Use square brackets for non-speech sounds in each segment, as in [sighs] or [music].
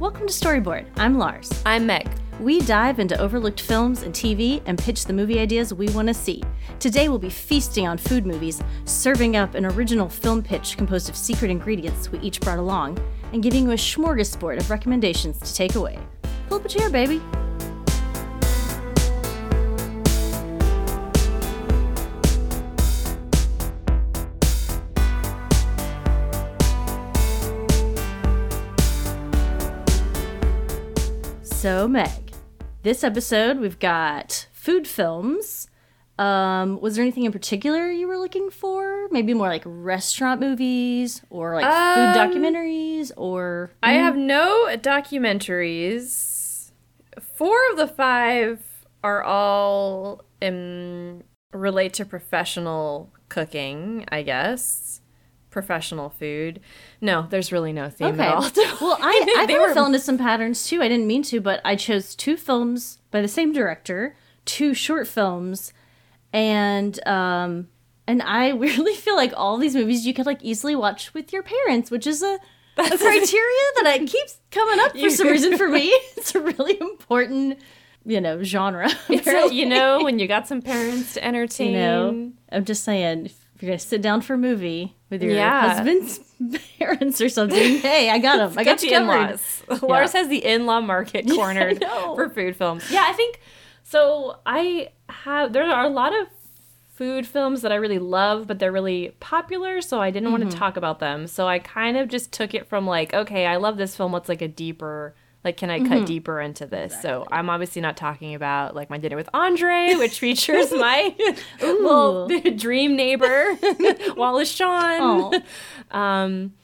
Welcome to Storybored. I'm Lars. I'm Meg. We dive into overlooked films and TV and pitch the movie ideas we want to see. Today we'll be feasting on food movies, serving up an original film pitch composed of secret ingredients we each brought along, and giving you a smorgasbord of recommendations to take away. Pull up a chair, baby. So, Meg, this episode we've got food films. Um, was there anything in particular you were looking for? Maybe more like restaurant movies or like Um, food documentaries or I have no documentaries. Four of the five are all um, relate to professional cooking, I guess. Professional food. No, there's really no theme Okay. at all. [laughs] well, I, I [laughs] They were- fell into some patterns too. I didn't mean to, but I chose two films by the same director, two short films, and um, and I [laughs] weirdly feel like all these movies you could like easily watch with your parents, which is a, a criteria that I keeps coming up for some reason for me. It's a really important, you know, genre. So, apparently. you know, when you got some parents to entertain. you know, I'm just saying. You're gonna sit down for a movie with your Yeah. husband's [laughs] parents or something, hey, I got them. I got you covered. in-laws. [laughs] Lars has the in-law market [laughs] cornered know. for food films. Yeah, I think so. I have there are a lot of food films that I really love, but they're really popular, so I didn't Mm-hmm. want to talk about them. So I kind of just took it from like, okay, I love this film. What's like a deeper like can I Mm-hmm. cut deeper into this? So I'm obviously not talking about like my dinner with Andre, which features [laughs] my little [laughs] dream neighbor, [laughs] Wallace Shawn. Um,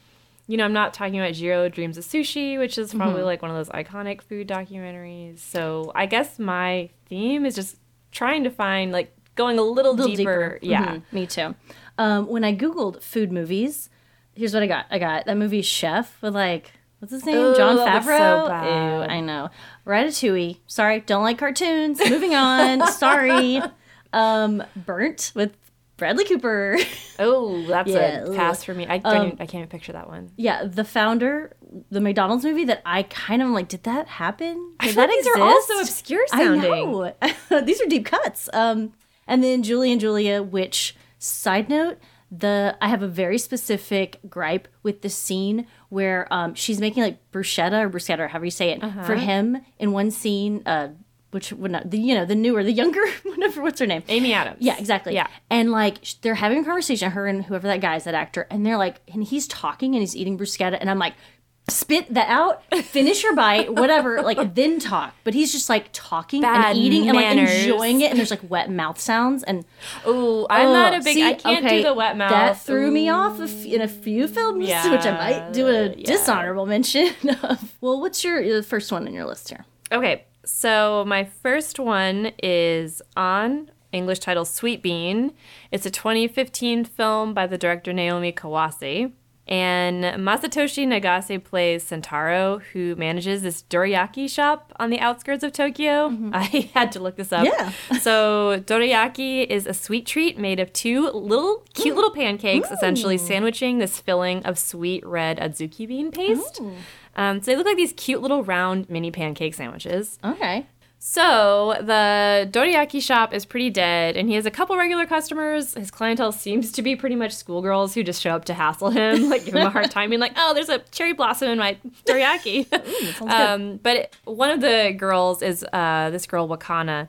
you know, I'm not talking about Jiro Dreams of Sushi, which is probably Mm-hmm. like one of those iconic food documentaries. So I guess my theme is just trying to find like going a little, little deeper. Yeah. Mhm, me too. Um, when I googled food movies, here's what I got. I got that movie Chef with like what's his name, Ooh, John so Favreau. bad. Ew, I know. Ratatouille. Sorry, don't like cartoons. Moving on. [laughs] Sorry. Um, Burnt with Bradley Cooper. Oh, that's Yeah, a ugh. pass for me. I don't even, I can't even picture that one. yeah, the founder, the McDonald's movie that I kind of like. Did that happen? Did feel that like these are all so obscure sounding. I know. [laughs] These are deep cuts. Um, and then Julie and Julia, which side note, the I have a very specific gripe with the scene where um she's making like bruschetta or bruschetta or however you say it Uh-huh. for him in one scene. Uh, which would not the you know the newer the younger [laughs] whatever what's her name Amy Adams. yeah, exactly. Yeah. And like they're having a conversation, her and whoever that guy is, that actor, and they're like, and he's talking and he's eating bruschetta, and I'm like, spit that out, finish your bite, [laughs] whatever, like then talk. But he's just like talking Bad and eating and like enjoying it, and there's like wet mouth sounds and Oh, I'm not a big. see, I can't okay, do the wet mouth. That threw me off a f- in a few films, Yeah, which I might do a yeah. dishonorable mention [laughs] of. Well, what's your the first one in your list here? Okay, so my first one is on English title Sweet Bean. It's a 2015 film by the director Naomi Kawase. And Masatoshi Nagase plays Sentaro, who manages this dorayaki shop on the outskirts of Tokyo. [laughs] I had to look this up. Yeah. [laughs] so dorayaki is a sweet treat made of two little cute little pancakes, essentially sandwiching this filling of sweet red adzuki bean paste. Um, so they look like these cute little round mini pancake sandwiches. Okay. So the dorayaki shop is pretty dead, and he has a couple regular customers. His clientele seems to be pretty much schoolgirls who just show up to hassle him, [laughs] like give him a hard time, being like, "Oh, there's a cherry blossom in my dorayaki." [laughs] um, but it- one of the girls is uh, this girl Wakana,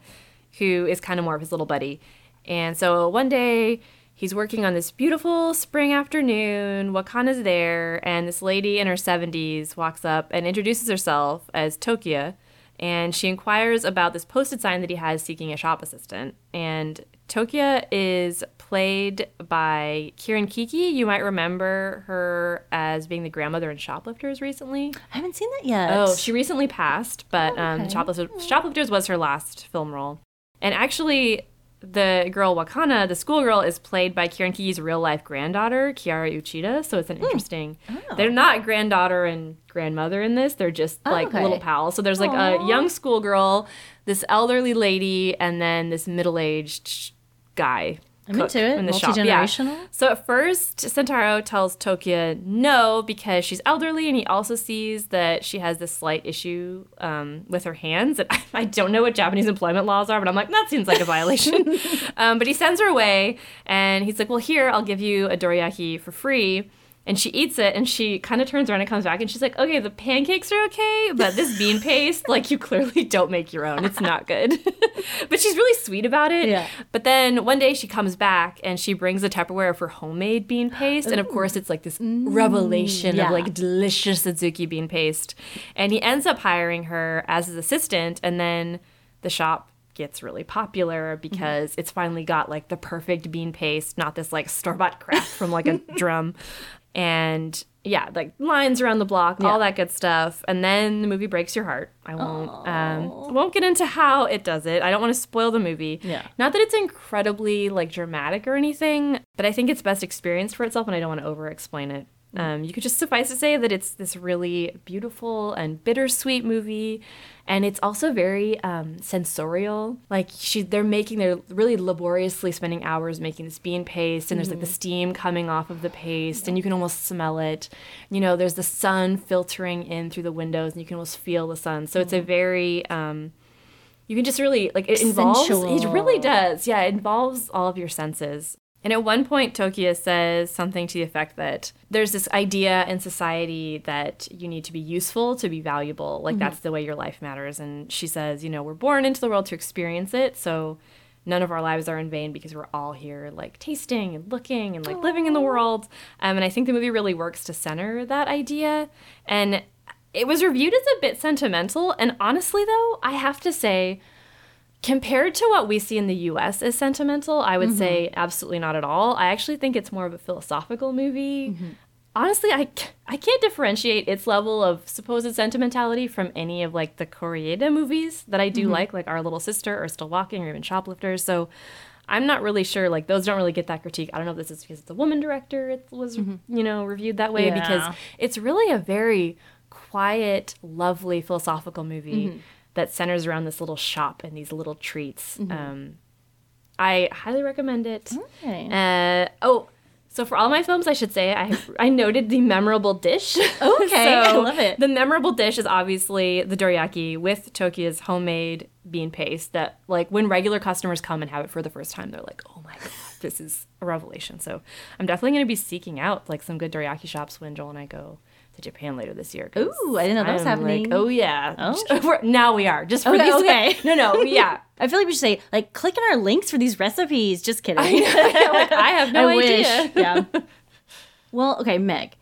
who is kind of more of his little buddy. And so one day he's working on this beautiful spring afternoon. Wakana's there, and this lady in her 70s walks up and introduces herself as Tokia. And she inquires about this posted sign that he has seeking a shop assistant. And Tokia is played by Kirin Kiki. You might remember her as being the grandmother in Shoplifters recently. I haven't seen that yet. Oh, she recently passed, but um, okay. Shoplifters, Shoplifters was her last film role. And actually, the girl Wakana, the schoolgirl, is played by Kirin Kiki's real life granddaughter, Kyara Uchida. So it's an hmm. interesting. Oh. They're not granddaughter and grandmother in this. They're just oh, like okay. little pals. So there's like a young schoolgirl, this elderly lady, and then this middle aged guy I'm into it. in the shop. Yeah. Multi-generational? So at first, Sentaro tells Tokia no because she's elderly, and he also sees that she has this slight issue um, with her hands. And [laughs] I don't know what Japanese employment laws are, but I'm like, that seems like a violation. [laughs] um, but he sends her away, and he's like, well, here, I'll give you a dorayaki for free. And she eats it, and she kind of turns around and comes back, and she's like, "Okay, the pancakes are okay, but this bean [laughs] paste, like, you clearly don't make your own. It's not good." [laughs] but she's really sweet about it. Yeah. But then one day she comes back and she brings a Tupperware of her homemade bean paste, and of course it's like this mm, revelation yeah. of like delicious adzuki bean paste. And he ends up hiring her as his assistant, and then the shop gets really popular because it's finally got like the perfect bean paste, not this like store bought crap from like a [laughs] drum. And yeah, like lines around the block, all that good stuff. And then the movie breaks your heart. I won't um won't get into how it does it. I don't want to spoil the movie. Yeah. Not that it's incredibly like dramatic or anything, but I think it's best experienced for itself and I don't want to over explain it. Um, you could just suffice to say that it's this really beautiful and bittersweet movie, and it's also very um, sensorial. Like she, they're making, they're really laboriously spending hours making this bean paste, and there's like the steam coming off of the paste, and you can almost smell it. You know, there's the sun filtering in through the windows, and you can almost feel the sun. So it's a very um, you can just really like it involves it really does. Yeah it involves all of your senses and at one point tokia says something to the effect that there's this idea in society that you need to be useful to be valuable. Like that's the way your life matters. And she says you know we're born into the world to experience it so none of our lives are in vain because we're all here like tasting and looking and like living in the world. Um, and i think the movie really works to center that idea. And it was reviewed as a bit sentimental. And honestly though i have to say compared to what we see in the US as sentimental i would mm-hmm. say absolutely not at all. I actually think it's more of a philosophical movie. Mm-hmm. Honestly I, I can't differentiate its level of supposed sentimentality from any of like the koreeda movies that i do mm-hmm. like like our little sister or still walking or even shoplifters. So i'm not really sure like those don't really get that critique. I don't know if this is because it's a woman director it was you know reviewed that way because it's really a very quiet lovely philosophical movie that centers around this little shop and these little treats um, i highly recommend it Okay. uh, oh, so for all my films, I should say I I noted the memorable dish. [laughs] Okay, I love it. The memorable dish is obviously the dorayaki with Tokyo's homemade bean paste. That like when regular customers come and have it for the first time, they're like, "Oh my god, this is a revelation." So I'm definitely going to be seeking out like some good dorayaki shops when Joel and I go Japan later this year. Ooh, I didn't know that was I'm like, happening. oh yeah. Oh. [laughs] Now we are just for Okay, these. okay. [laughs] No, no, yeah. [laughs] I feel like we should say, like, click on our links for these recipes. Just kidding. like I have no I wish. idea. Yeah. well, okay, Meg.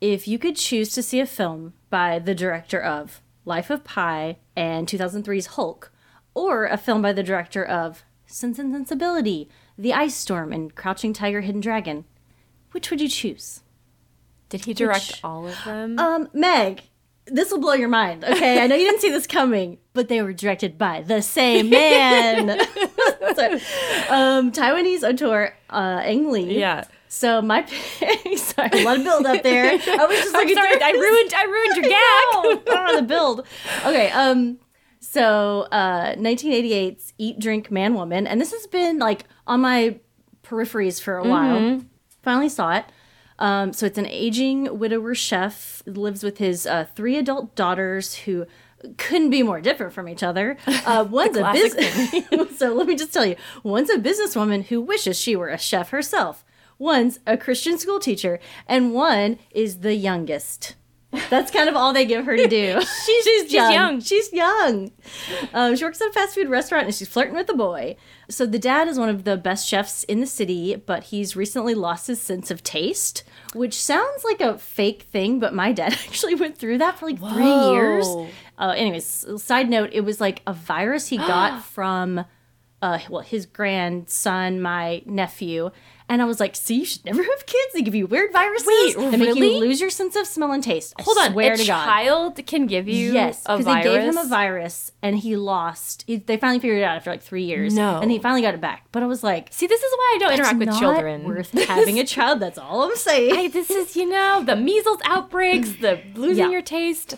If you could choose to see a film by the director of Life of Pi and 2003's Hulk, or a film by the director of Sense and Sensibility, The Ice Storm, and Crouching Tiger, Hidden Dragon, which would you choose? Did he direct Which- all of them? Um, Meg, this will blow your mind. Okay, I know you didn't see this coming, but they were directed by the same man. [laughs] so, um, Taiwanese auteur uh, Ang Lee. yeah. So my [laughs] pick, sorry, a lot of build up there. I was just looking sorry, through I ruined I ruined your [laughs] gag. no, oh, the build. Okay, um, so uh, 1988's Eat, Drink, Man, Woman, and this has been like on my peripheries for a while. Finally saw it. Um, so it's an aging widower chef lives with his uh, three adult daughters who couldn't be more different from each other. [laughs] Uh, one's a business. [laughs] so let me just tell you, one's a businesswoman who wishes she were a chef herself. One's a Christian school teacher, and one is the youngest. That's kind of all they give her to do. [laughs] [laughs] she's, she's young. She's young. Um, she works at a fast food restaurant and she's flirting with a boy. So the dad is one of the best chefs in the city, but he's recently lost his sense of taste, which sounds like a fake thing, but my dad [laughs] actually went through that for like three years. Uh, anyways, side note, it was like a virus he got [gasps] from, uh, well, his grandson, my nephew. And I was like, see, you should never [laughs] have kids. They give you weird viruses Wait, that make you lose your sense of smell and taste. I Hold on, swear a to God. child can give you Yes, because they gave him a virus and he lost. He, they finally figured it out after like three years. No. and he finally got it back. But I was like, See, this is why I don't interact with not children. Worth [laughs] having a child. That's all I'm saying. I, this is, you know, the measles outbreaks, the losing Yeah. your taste.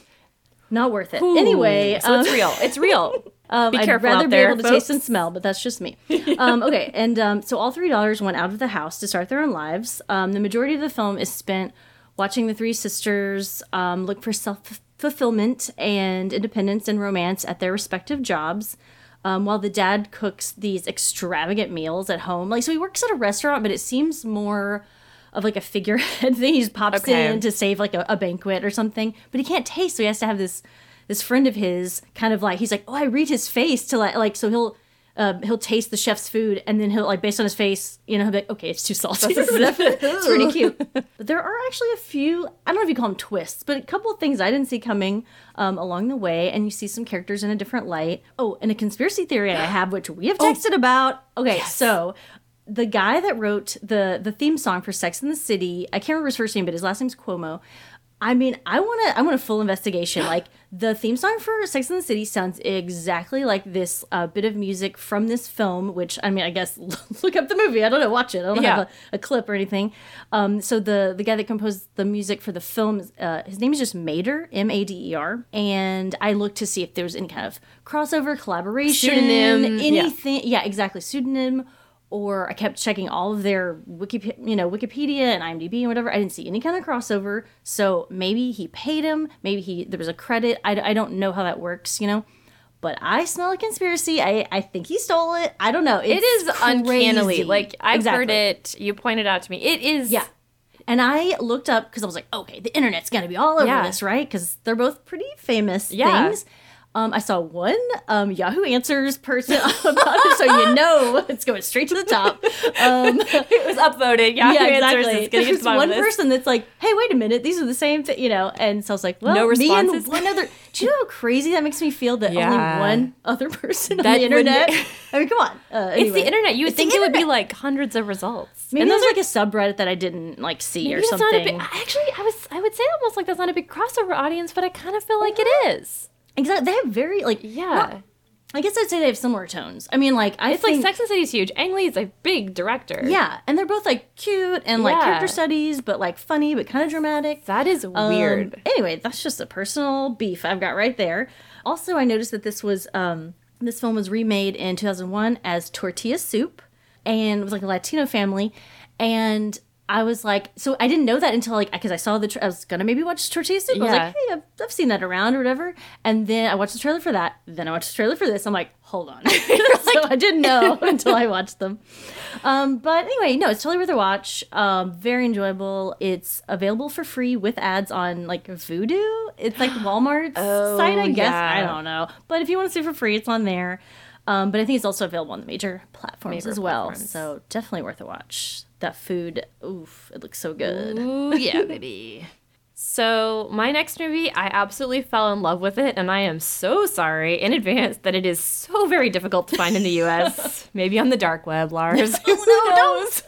not worth it. Ooh. Anyway, so it's um, real. It's real. [laughs] Um, I'd rather out be able to taste and smell, but that's just me. [laughs] Um, okay, and um, so all three daughters went out of the house to start their own lives. Um, the majority of the film is spent watching the three sisters um, look for self fulfillment and independence and romance at their respective jobs. Um, while the dad cooks these extravagant meals at home, like so he works at a restaurant, but it seems more of like a figurehead [laughs] thing. He just pops Okay. in to save like a, a banquet or something, but he can't taste, so he has to have this this friend of his kind of like he's like, oh, I read his face to like like so he'll. Uh, he'll taste the chef's food and then he'll like based on his face you know he'll be like okay it's too salty. [laughs] It's pretty cute. But there are actually a few i don't know if you call them twists but a couple of things i didn't see coming um, along the way and you see some characters in a different light. Oh and a conspiracy theory i have which we have [gasps] texted about. Okay so the guy that wrote the the theme song for Sex in the City, I can't remember his first name, but his last name's Cuomo. I mean, I want to. I want a full investigation. [gasps] Like the theme song for Sex in the City sounds exactly like this uh, bit of music from this film. Which I mean, I guess [laughs] look up the movie. I don't know, watch it. I don't Yeah. have a, a clip or anything. Um, so the the guy that composed the music for the film, uh, his name is just Mader, M A D E R, and I looked to see if there was any kind of crossover collaboration, Pseudonym, yeah. anything. Yeah, exactly, pseudonym or I kept checking all of their Wiki, you know, Wikipedia and IMDb and whatever. I didn't see any kind of crossover. So maybe he paid him. Maybe he there was a credit. I, I don't know how that works, you know. But I smell a conspiracy. I, I think he stole it. I don't know. It It's is uncannily. Like I've Exactly. heard it. You pointed out to me. It is. Yeah. And I looked up because I was like, okay, the internet's gonna be all over Yeah. this, right? Because they're both pretty famous Yeah. things. Um, I saw one um, Yahoo Answers person [laughs] about it, so you know [laughs] it's going straight to the top. Um, [laughs] It was upvoted. Yahoo yeah, Answers exactly. is getting There's one person that's like, "Hey, wait a minute, these are the same thing," you know. And so I was like, "Well, No me and responses? one other." Do you know how crazy that makes me feel that Yeah. only one other person on the internet? I mean, come on. Uh, It's the internet. You would It's think it would be like hundreds of results. Maybe and there's like a subreddit that I didn't like see or something. Big, actually, I was I would say almost like that's not a big crossover audience, but I kind of feel like it is. Exactly. They have very like Yeah. well, I guess I'd say they have similar tones. I mean, like I it's think, like Sex and City's huge. Ang Lee's a big director. Yeah, and they're both like cute and like Yeah. character studies, but like funny, but kind of dramatic. That is Um, weird. anyway, that's just a personal beef I've got right there. Also, I noticed that this was um, this film was remade in 2001 as Tortilla Soup, and it was like a Latino family, and I was like, so I didn't know that until like because I saw the tra- I was gonna maybe watch Tortilla Soup. I was like, hey, I've, I've seen that around or whatever, and then I watched the trailer for that. Then I watched the trailer for this. I'm like, hold on, [laughs] so I didn't know [laughs] [laughs] until I watched them. Um, but anyway, no, it's totally worth a watch. Um, very enjoyable. It's available for free with ads on like Vudu. It's like Walmart's Oh, site, I guess. yeah. I don't know. But if you want to see it for free, it's on there. Um, but I think it's also available on the major platforms Major as well. platforms. So definitely worth a watch. That food, oof, it looks so good. Ooh, yeah, [laughs] baby. So, my next movie, I absolutely fell in love with it, and I am so sorry in advance that it is so very difficult to find in the [laughs] US. Maybe on the dark web, Lars. [laughs] Oh, Who knows?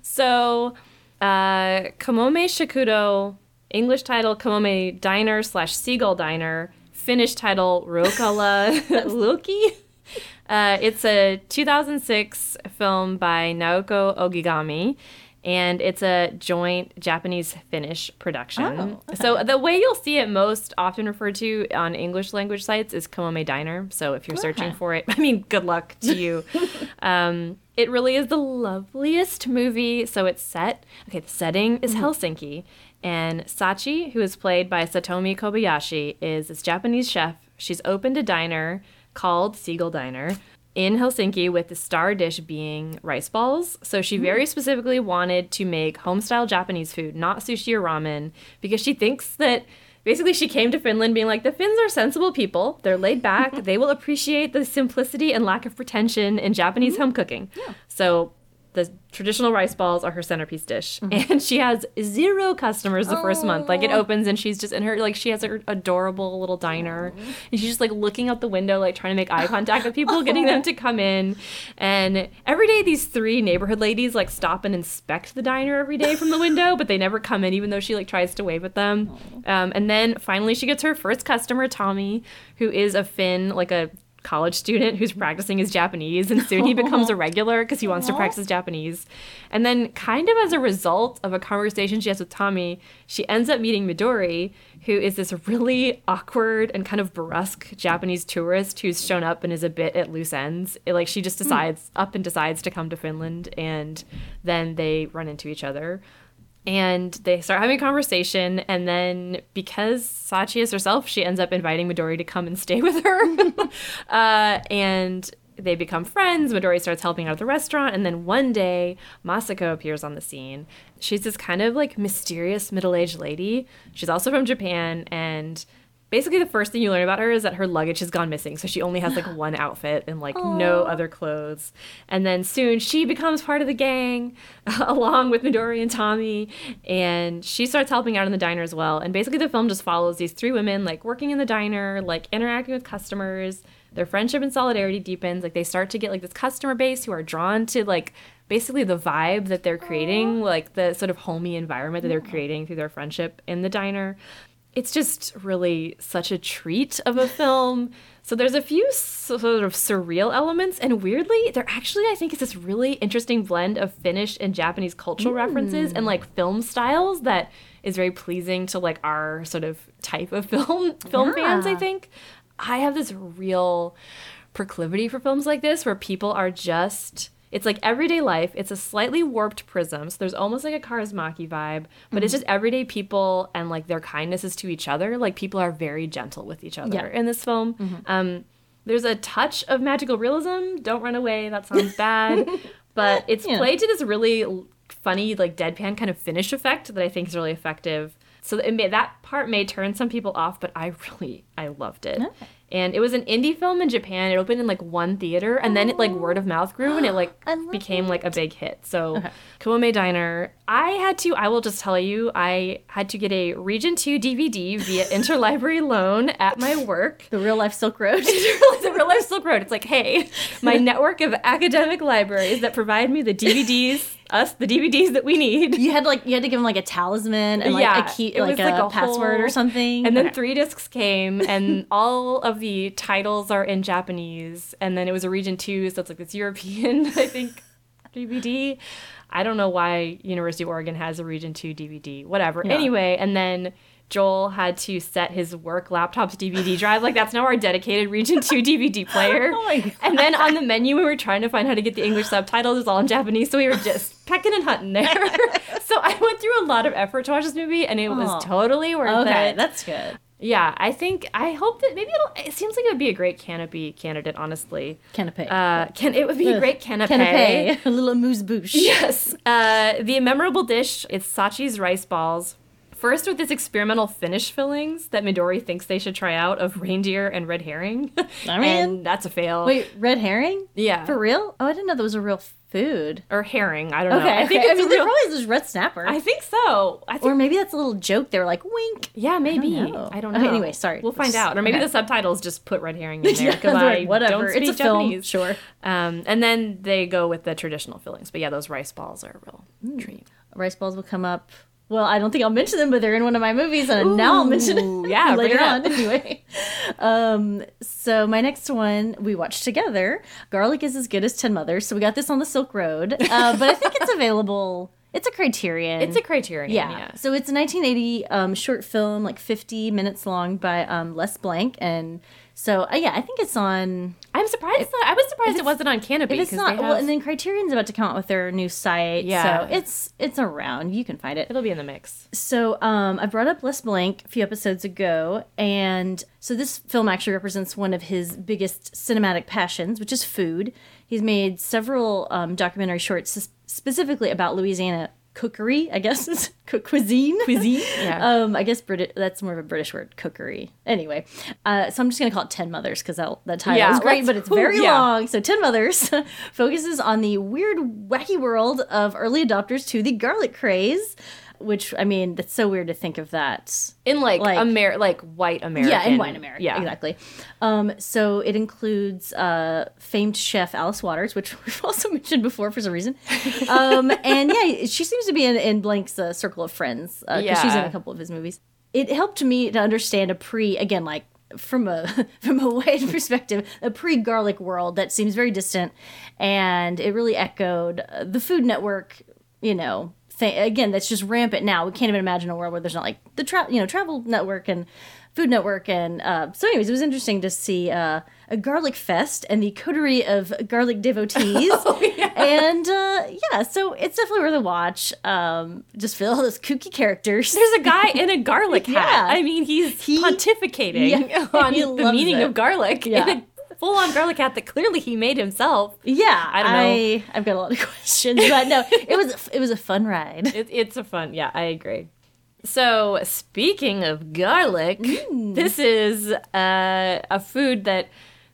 so, uh, Kamome Shokudo, English title Kamome Diner slash Seagull Diner, Finnish title Ruokala Lokki. Uh, it's a 2006 film by Naoko Ogigami, and it's a joint Japanese Finnish production. Oh, okay. So the way you'll see it most often referred to on English language sites is Kamome Diner. So if you're searching for it, [laughs] I mean, good luck to you. [laughs] um, it really is the loveliest movie. So it's set. Okay, the setting is Helsinki, and Sachi, who is played by Satomi Kobayashi, is this Japanese chef. She's opened a diner called Seagull Diner in Helsinki with the star dish being rice balls. So she very mm. specifically wanted to make home-style Japanese food, not sushi or ramen, because she thinks that basically she came to Finland being like the Finns are sensible people. They're laid back. [laughs] they will appreciate the simplicity and lack of pretension in Japanese mm-hmm. home cooking. So the traditional rice balls are her centerpiece dish. And she has zero customers the first month. Like it opens and she's just in her like she has her adorable little diner. And she's just like looking out the window like trying to make eye contact with people getting them to come in. And every day these three neighborhood ladies like stop and inspect the diner every day from the window but they never come in even though she like tries to wave at them. Um, and then finally she gets her first customer tommy who is a finn like a college student who's practicing his Japanese, and soon he becomes a [laughs] regular because he wants to practice Japanese. And then, kind of as a result of a conversation she has with Tommy, she ends up meeting Midori, who is this really awkward and kind of brusque Japanese tourist who's shown up and is a bit at loose ends. It, like she just hmm. decides up and decides to come to Finland, and then they run into each other and they start having a conversation and then because sachi is herself she ends up inviting midori to come and stay [laughs] with her. [laughs] Uh, and they become friends. Midori starts helping out at the restaurant and then one day masako appears on the scene. She's this kind of like mysterious middle-aged lady. She's also from japan and basically the first thing you learn about her is that her luggage has gone missing so she only has like [gasps] one outfit and like no other clothes. And then soon she becomes part of the gang [laughs] along with midori and tommy and she starts helping out in the diner as well. And basically the film just follows these three women like working in the diner like interacting with customers. Their friendship and solidarity deepens. Like they start to get like this customer base who are drawn to like basically the vibe that they're creating like the sort of homey environment that they're creating through their friendship in the diner it's just really such a treat of a film. So there's a few sort of surreal elements, and weirdly, there actually I think is this really interesting blend of Finnish and Japanese cultural hmm. references and like film styles that is very pleasing to like our sort of type of film film fans. I think I have this real proclivity for films like this where people are just it's like everyday life. It's a slightly warped prism. So there's almost like a Kaurismaki vibe, but it's just everyday people and like their kindnesses to each other. Like people are very gentle with each other Yeah. in this film. Um, there's a touch of magical realism. Don't run away. That sounds bad. [laughs] but it's Yeah. played to this really funny, like deadpan kind of Finnish effect that I think is really effective. So it may, that part may turn some people off, but I really I loved it. And it was an indie film in Japan. It opened in like one theater, and then it like word of mouth grew, and it like [gasps] became like a big hit. So Kamome Diner. I had to. I will just tell you, I had to get a Region Two DVD via [laughs] interlibrary loan at my work. The real life Silk Road. [laughs] the real life Silk Road. It's like, hey, my [laughs] network of academic libraries that provide me the DVDs, us the DVDs that we need. you had like you had to give him like a talisman and like Yeah, a key, like a, like a password or something. And then Okay. three discs came, and [laughs] all of the titles are in Japanese. And then it was a region two, so it's like this European, [laughs] I think, DVD. I don't know why University of Oregon has a region two DVD. Whatever. Yeah. Anyway, and then Joel had to set his work laptop's DVD drive. Like that's now our dedicated region two DVD player. [laughs] Oh. And then on the menu, we were trying to find how to get the English subtitles. It's all in Japanese, so we were just [laughs] pecking and hunting there. [laughs] so I went through a lot of effort to watch this movie, and it was Oh. totally worth okay, it. Okay, that's good. yeah, I think I hope that maybe it'll. It seems like it would be a great Kanopy candidate, honestly. Kanopy. Uh, can it would be a great Kanopy. Canapé. A little amuse bouche. Yes. Uh, the memorable dish is Sachi's rice balls. First, with this experimental Finnish fillings that Midori thinks they should try out of reindeer and red herring. [laughs] I mean- and that's a fail. Wait, red herring? Yeah. For real? Oh, I didn't know that was a real food. or herring. I don't Okay, know. I think okay. it's I mean, a there real. probably is this red snapper. I think so. I think. or maybe that's a little joke. They were like, wink. yeah, maybe. know. I don't know. Okay, anyway, sorry. We'll find out. Or maybe okay. the subtitles just put red herring in [laughs] there Yeah, because I whatever. don't It's a film, Japanese. sure. Um, and then they go with the traditional fillings. But yeah, those rice balls are a real Hmm. treat. Rice balls will come up. Well, I don't think I'll mention them, but they're in one of my movies, and now I'll mention Ooh, it [laughs] yeah, later it on. Anyway, um, so my next one we watched together. Garlic is as good as Ten Mothers. So we got this on the Silk Road, uh, but I think it's [laughs] available. It's a Criterion. It's a criterion. yeah. Yeah. So it's a 1980 um, short film, like 50 minutes long, by um, Les Blank, and so uh, yeah, I think it's on. I'm surprised. that, I was surprised it wasn't on Kanopy. If it's not, they well, and then Criterion's about to come out with their new site, Yeah. so it's it's around. You can find it. it'll be in the mix. So um, I brought up Les Blank a few episodes ago, and so this film actually represents one of his biggest cinematic passions, which is food. He's made several um, documentary shorts specifically about Louisiana cookery, I guess [laughs] cu- cuisine. Cuisine? Yeah. [laughs] Um, I guess British. That's more of a British word, cookery. Anyway, uh, so I'm just gonna call it Ten Mothers because that that title Yeah, is great, but it's ooh, very yeah. long. So Ten Mothers [laughs] focuses on the weird, wacky world of early adopters to the garlic craze. Which I mean, that's so weird to think of that. In like, Like- Amer- like white American. Yeah, in white America. Yeah. exactly. Um, so it includes uh, famed chef Alice Waters, which [laughs] we've also mentioned before for some reason. Um, and yeah, she seems to be in, in Blank's uh, circle of friends because she's in a couple of his movies. It helped me to understand a pre, again, like from a [laughs] from a wide [laughs] perspective, a pre-garlic world that seems very distant, and it really echoed uh, the Food Network. You know, thing again. That's just rampant now. We can't even imagine a world where there's not like the tra- you know travel network and Food Network, and uh, so anyways, it was interesting to see uh, a garlic fest and the coterie of garlic devotees, [laughs] Oh, yeah. and uh, yeah, so it's definitely worth a watch. Um, just feel all those kooky characters. There's a guy in a [laughs] garlic hat. Yeah. I mean, he's He- pontificating Yeah, [laughs] on he the meaning it. of garlic Yeah. in a full-on garlic hat that clearly he made himself. yeah, I don't know. I, I've got a lot of [laughs] questions, but no, it was it was a fun ride. It, it's a fun, yeah, I agree. So, speaking of garlic, this is uh, a food that.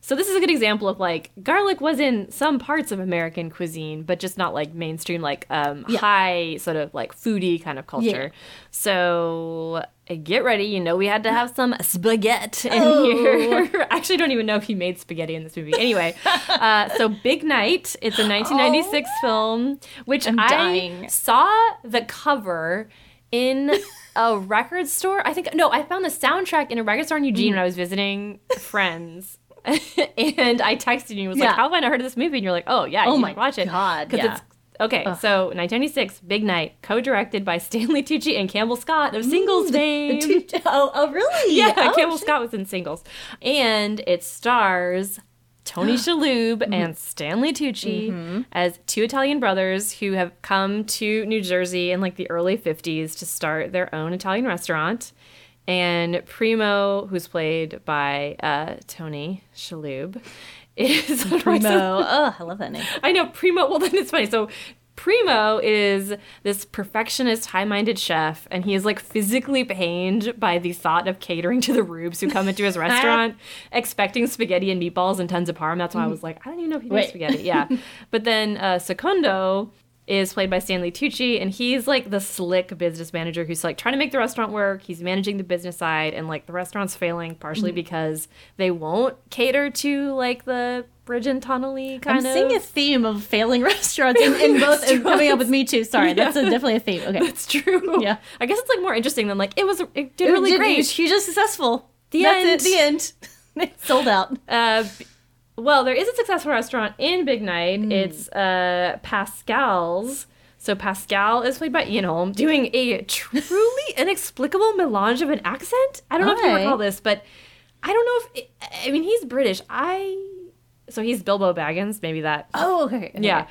So, this is a good example of like garlic was in some parts of American cuisine, but just not like mainstream, like um, Yeah. high sort of like foodie kind of culture. So, uh, get ready. You know, we had to have some spaghetti in Oh. here. [laughs] I actually don't even know if he made spaghetti in this movie. Anyway, uh, so Big Night, it's a 1996 film, which I'm I dying. saw the cover in a record store. I think no, I found the soundtrack in a record store in Eugene Mm. when I was visiting friends. [laughs] and I texted you and was like, "How have I not heard of this movie?" And you're like, "Oh yeah, Oh you my watch it." God, 'Cause yeah. it's okay. So 1996, Big Night, co-directed by Stanley Tucci and Campbell Scott of Singles fame. oh, oh, really? [laughs] Yeah, Oh, Campbell shit. Scott was in Singles, and it stars Tony [gasps] Shalhoub Mm-hmm. and Stanley Tucci as two Italian brothers who have come to New Jersey in like the early 50s to start their own Italian restaurant. And Primo, who's played by uh, Tony Shalhoub, is [laughs] Primo. Oh, I love that name. I know Primo. Well, then it's funny. So Primo is this perfectionist, high-minded chef, and he is like physically pained by the thought of catering to the rubes who come into his [laughs] restaurant, expecting spaghetti and meatballs and tons of parm. That's why I was like, I don't even know if he makes spaghetti. Yeah, [laughs] but then uh, Secondo is played by Stanley Tucci, and he's like the slick business manager who's like trying to make the restaurant work. He's managing the business side, and like the restaurant's failing partially Mm-hmm. because they won't cater to like the Bridge and Tunnely kind I'm of. seeing a theme of failing [laughs] restaurants in, in both and coming up with me too. Sorry, [laughs] that's a, definitely a theme. Okay, [laughs] That's true. Yeah. I guess it's like more interesting than like it was. It did It really did- great. Hugely successful. The that's end. it. The end. It Sold out. Uh, well, there is a successful restaurant in Big Night. Hmm. It's uh, Pascal's. So Pascal is played by Ian Holm, doing a truly [laughs] inexplicable melange of an accent. I don't know if you recall this, but I don't know if it, I mean he's British. I so he's Bilbo Baggins. Maybe that Oh, okay. okay. Yeah.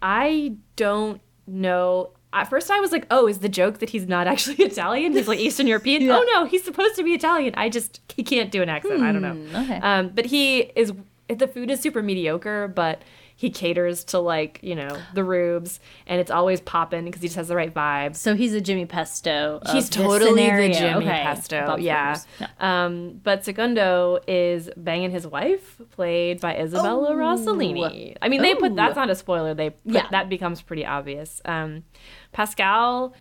I don't know. At first, I was like, oh, is the joke that he's not [laughs] actually Italian? He's like Eastern European. Yeah. Oh, no, he's supposed to be Italian. I just, he can't do an accent. I don't know. Hmm, okay. Um, but he is, the food is super mediocre, but he caters to like, you know, the rubes and it's always popping because he just has the right vibes. So he's a Jimmy Pesto. He's totally the Jimmy Okay. Pesto. Yeah. Yeah. Um, but Secondo is banging his wife, played by Isabella Oh. Rossellini. I mean, they put Oh. that's not a spoiler. They put, Yeah. that becomes pretty obvious. Um, Pascal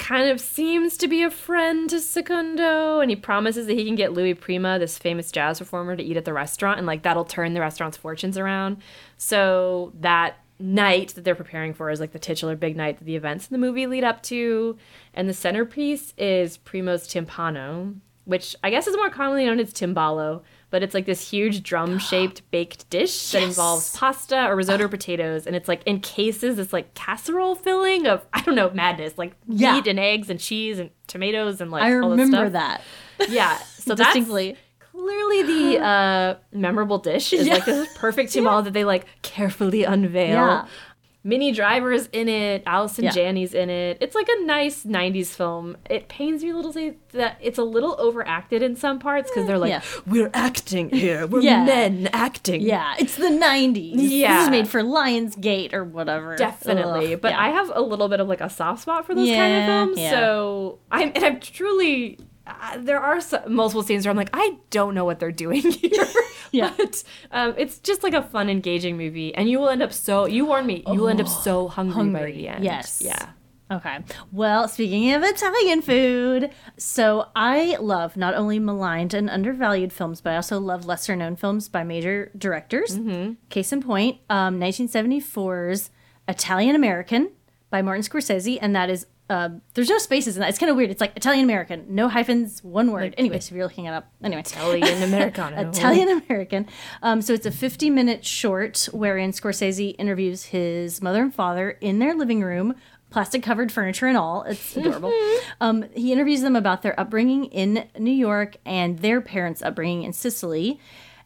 kind of seems to be a friend to Secondo, and he promises that he can get Louis Prima, this famous jazz performer, to eat at the restaurant, and like that'll turn the restaurant's fortunes around. So that night that they're preparing for is like the titular big night that the events in the movie lead up to, and the centerpiece is Primo's timpano, which I guess is more commonly known as timballo. But it's like this huge drum-shaped [gasps] baked dish that Yes. involves pasta or risotto or potatoes, and it's like encases this like casserole filling of I don't know madness, like Yeah. meat and eggs and cheese and tomatoes and like I all this remember stuff. that. Yeah, [laughs] so that's Distinctly. clearly the uh, memorable dish is like [laughs] this perfect timbal that they like carefully unveil. Minnie Driver's in it, Allison Yeah. Janney's in it. It's like a nice 90s film. It pains me a little to say that it's a little overacted in some parts because they're like, Yeah. we're acting here. We're Yeah. men acting. Yeah, it's the 90s. Yeah, This is made for Lionsgate or whatever. Definitely, Ugh, but. I have a little bit of like a soft spot for those kind of films. yeah. So I'm and I'm truly. Uh, there are so, multiple scenes where I'm like, I don't know what they're doing [laughs] here. Yeah. [laughs] but um, it's just like a fun, engaging movie, and you will end up so. You warned me. You will end up so hungry, by the end. yes. Yeah. Okay. Well, speaking of Italian food, so I love not only maligned and undervalued films, but I also love lesser known films by major directors. Mm-hmm. Case in point, um, 1974's Italianamerican by Martin Scorsese, and that is uh, there's no spaces in that. It's kind of weird. It's like Italianamerican, no hyphens, one word. Anyways, if you're looking it up, anyway, Italian [laughs] American, Italianamerican. Um, so it's a 50 minute short wherein Scorsese interviews his mother and father in their living room, plastic covered furniture and all. It's [laughs] adorable. um, he interviews them about their upbringing in New York and their parents' upbringing in Sicily.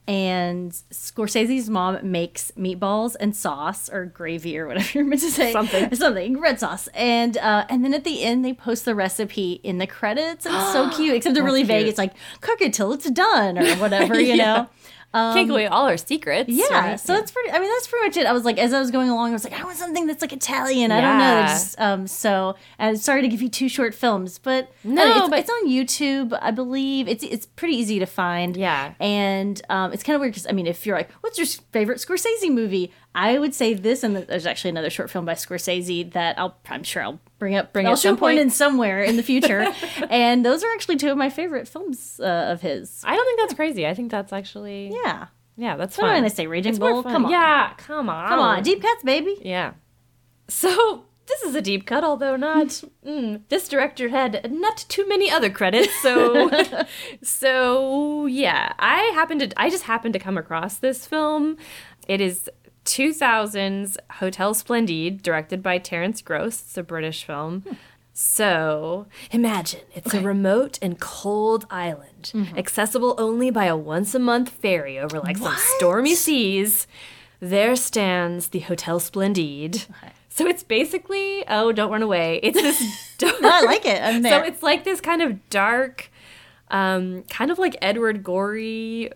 And Scorsese's mom makes meatballs and sauce or gravy or whatever [laughs] you're meant to say. Something. Something. Red sauce. And uh, and then at the end they post the recipe in the credits. It's so [gasps] cute. Except they're really vague. It's like cook it till it's done or whatever, [laughs] you Yeah. know. Can't give away all our secrets. Yeah, right? so that's pretty. I mean, that's pretty much it. I was like, as I was going along, I was like, I want something that's like Italian. I don't know. Just, um, so, and sorry to give you two short films, but No, no, it's, but- it's on YouTube, I believe. It's it's pretty easy to find. Yeah. and um, it's kind of weird because I mean, if you're like, what's your favorite Scorsese movie? I would say this, and there's actually another short film by Scorsese that I'll, I'm sure I'll bring up, Bring I'll at some point in somewhere in the future. [laughs] and those are actually two of my favorite films uh, of his. I don't think that's crazy. I think that's actually yeah, Yeah, that's what am I say? Raging It's Bull? Come on, Yeah, come on. come on, deep cuts, baby. Yeah. So this is a deep cut, although not. [laughs] mm, this director had not too many other credits, so [laughs] so yeah. I happened to. I just happened to come across this film. It is 2000's Hotel Splendide, directed by Terence Gross. It's a British film. So, imagine it's a remote and cold island, accessible only by a once a month ferry over like some stormy seas. There stands the Hotel Splendide. So it's basically, oh, don't run away. It's this dark. [laughs] No, I like it. I'm [laughs] So it's like this kind of dark, um, kind of like Edward Gorey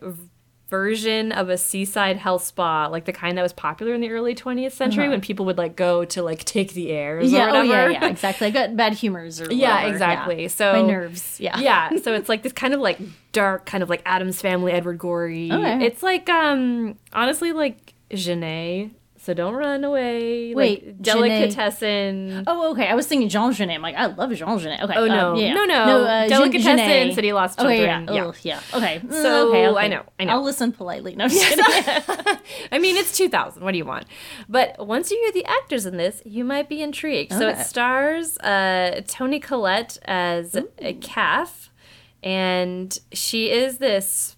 version of a seaside health spa, like the kind that was popular in the early 20th century when people would like go to like take the airs Uh-huh. yeah, or oh yeah, yeah, exactly. I got bad humors or Yeah, whatever, exactly. yeah. So my nerves. Yeah, yeah, [laughs] so it's like this kind of like dark, kind of like Addams Family, Edward Gorey. Okay. It's like um honestly like Jeunet. So don't run away. Wait, like, Jeunet- delicatessen. Oh, okay. I was thinking Jean Genet. I'm like, I love Jean Genet. Okay. Oh, um, no. yeah. No, no. uh, Delicatessen, Jeunet. City Lost Okay, Children. yeah. Yeah. Ugh, yeah. Okay. Mm, So, okay, okay. I know, I know. I'll listen politely. No, kidding. [laughs] [laughs] I mean, it's 2000. What do you want? But once you hear the actors in this, you might be intrigued. So it stars uh, Toni Collette as a Kath, and she is this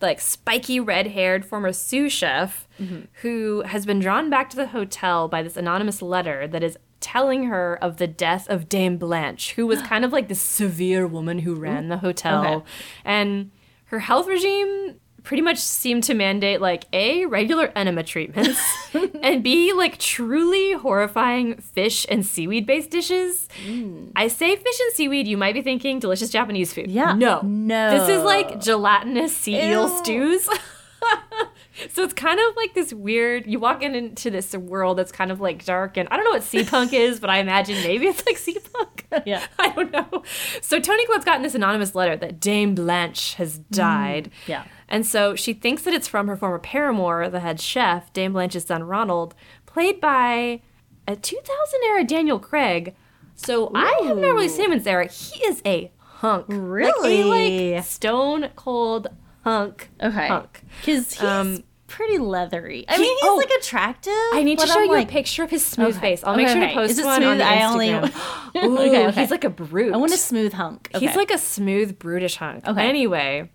like spiky red-haired former sous chef mm-hmm. who has been drawn back to the hotel by this anonymous letter that is telling her of the death of Dame Blanche, who was [gasps] kind of like this severe woman who ran the hotel. Okay. And her health regime pretty much seemed to mandate like A, regular enema treatments, [laughs] and B, like truly horrifying fish and seaweed based dishes. Mm. I say fish and seaweed, you might be thinking delicious Japanese food. Yeah. No. No. This is like gelatinous sea eel stews. [laughs] so it's kind of like this weird you walk in into this world that's kind of like dark and I don't know what sea punk is, but I imagine maybe it's like sea punk. Yeah. [laughs] I don't know. So Toni Collette's gotten this anonymous letter that Dame Blanche has mm. died. yeah. And so she thinks that it's from her former paramour, the head chef, Dame Blanche's son Ronald, played by a 2000 era Daniel Craig. So I have not really seen him in this era. He is a hunk. Really? Like a like stone cold hunk. Okay. Hunk. Because he's Um, pretty leathery. I he- mean, he's oh. like attractive. I need to show I'm you like, a picture of his smooth Okay. face. I'll Okay, make sure okay. to post Is it one on smooth? the I only-. [gasps] Ooh, okay. He's like a brute. I want a smooth hunk. He's like a smooth, brutish hunk. Okay. Anyway,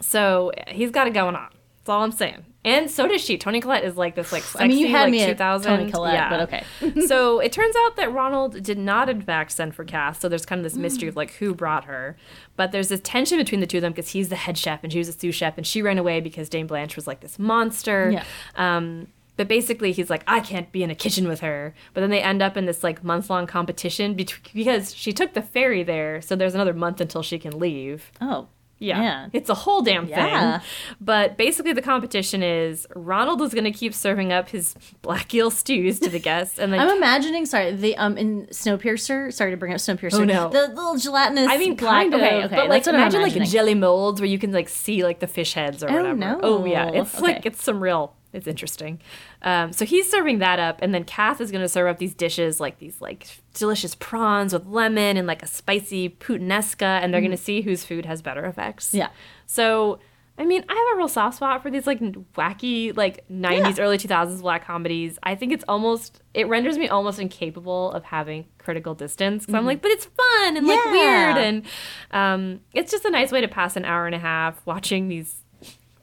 so he's got it going on. That's all I'm saying. And so does she. Toni Collette is like this, like sexy, I mean, you had like me at 2000. Toni Collette, yeah. but okay. [laughs] so [laughs] it turns out that Ronald did not, in fact, send for Cass. So there's kind of this mystery of like who brought her. But there's this tension between the two of them because he's the head chef and she was a sous chef, and she ran away because Dame Blanche was like this monster. Yeah. Um, but basically, he's like, I can't be in a kitchen with her. But then they end up in this like month long competition bet- because she took the ferry there. So there's another month until she can leave. oh. Yeah. Yeah. It's a whole damn thing. Yeah. But basically, the competition is Ronald is going to keep serving up his black eel stews to the guests. And then I'm imagining, sorry, the um in Snowpiercer. Sorry to bring up Snowpiercer. Oh, no. the little gelatinous. I mean, black. kind of, okay, okay. but like that's what I'm imagine like jelly molds where you can like see like the fish heads or Oh, whatever. no. Oh yeah, it's like it's some real. It's interesting. Um, so he's serving that up, and then Kath is going to serve up these dishes like these like delicious prawns with lemon and like a spicy puttanesca, and they're going to see whose food has better effects. Mm. Yeah. So I mean, I have a real soft spot for these like wacky, like 90s, Yeah. early 2000s black comedies. I think it's almost, it renders me almost incapable of having critical distance. because I'm like, but it's fun and like Mm-hmm. Weird. And um, it's just a nice way to pass an hour and a half watching these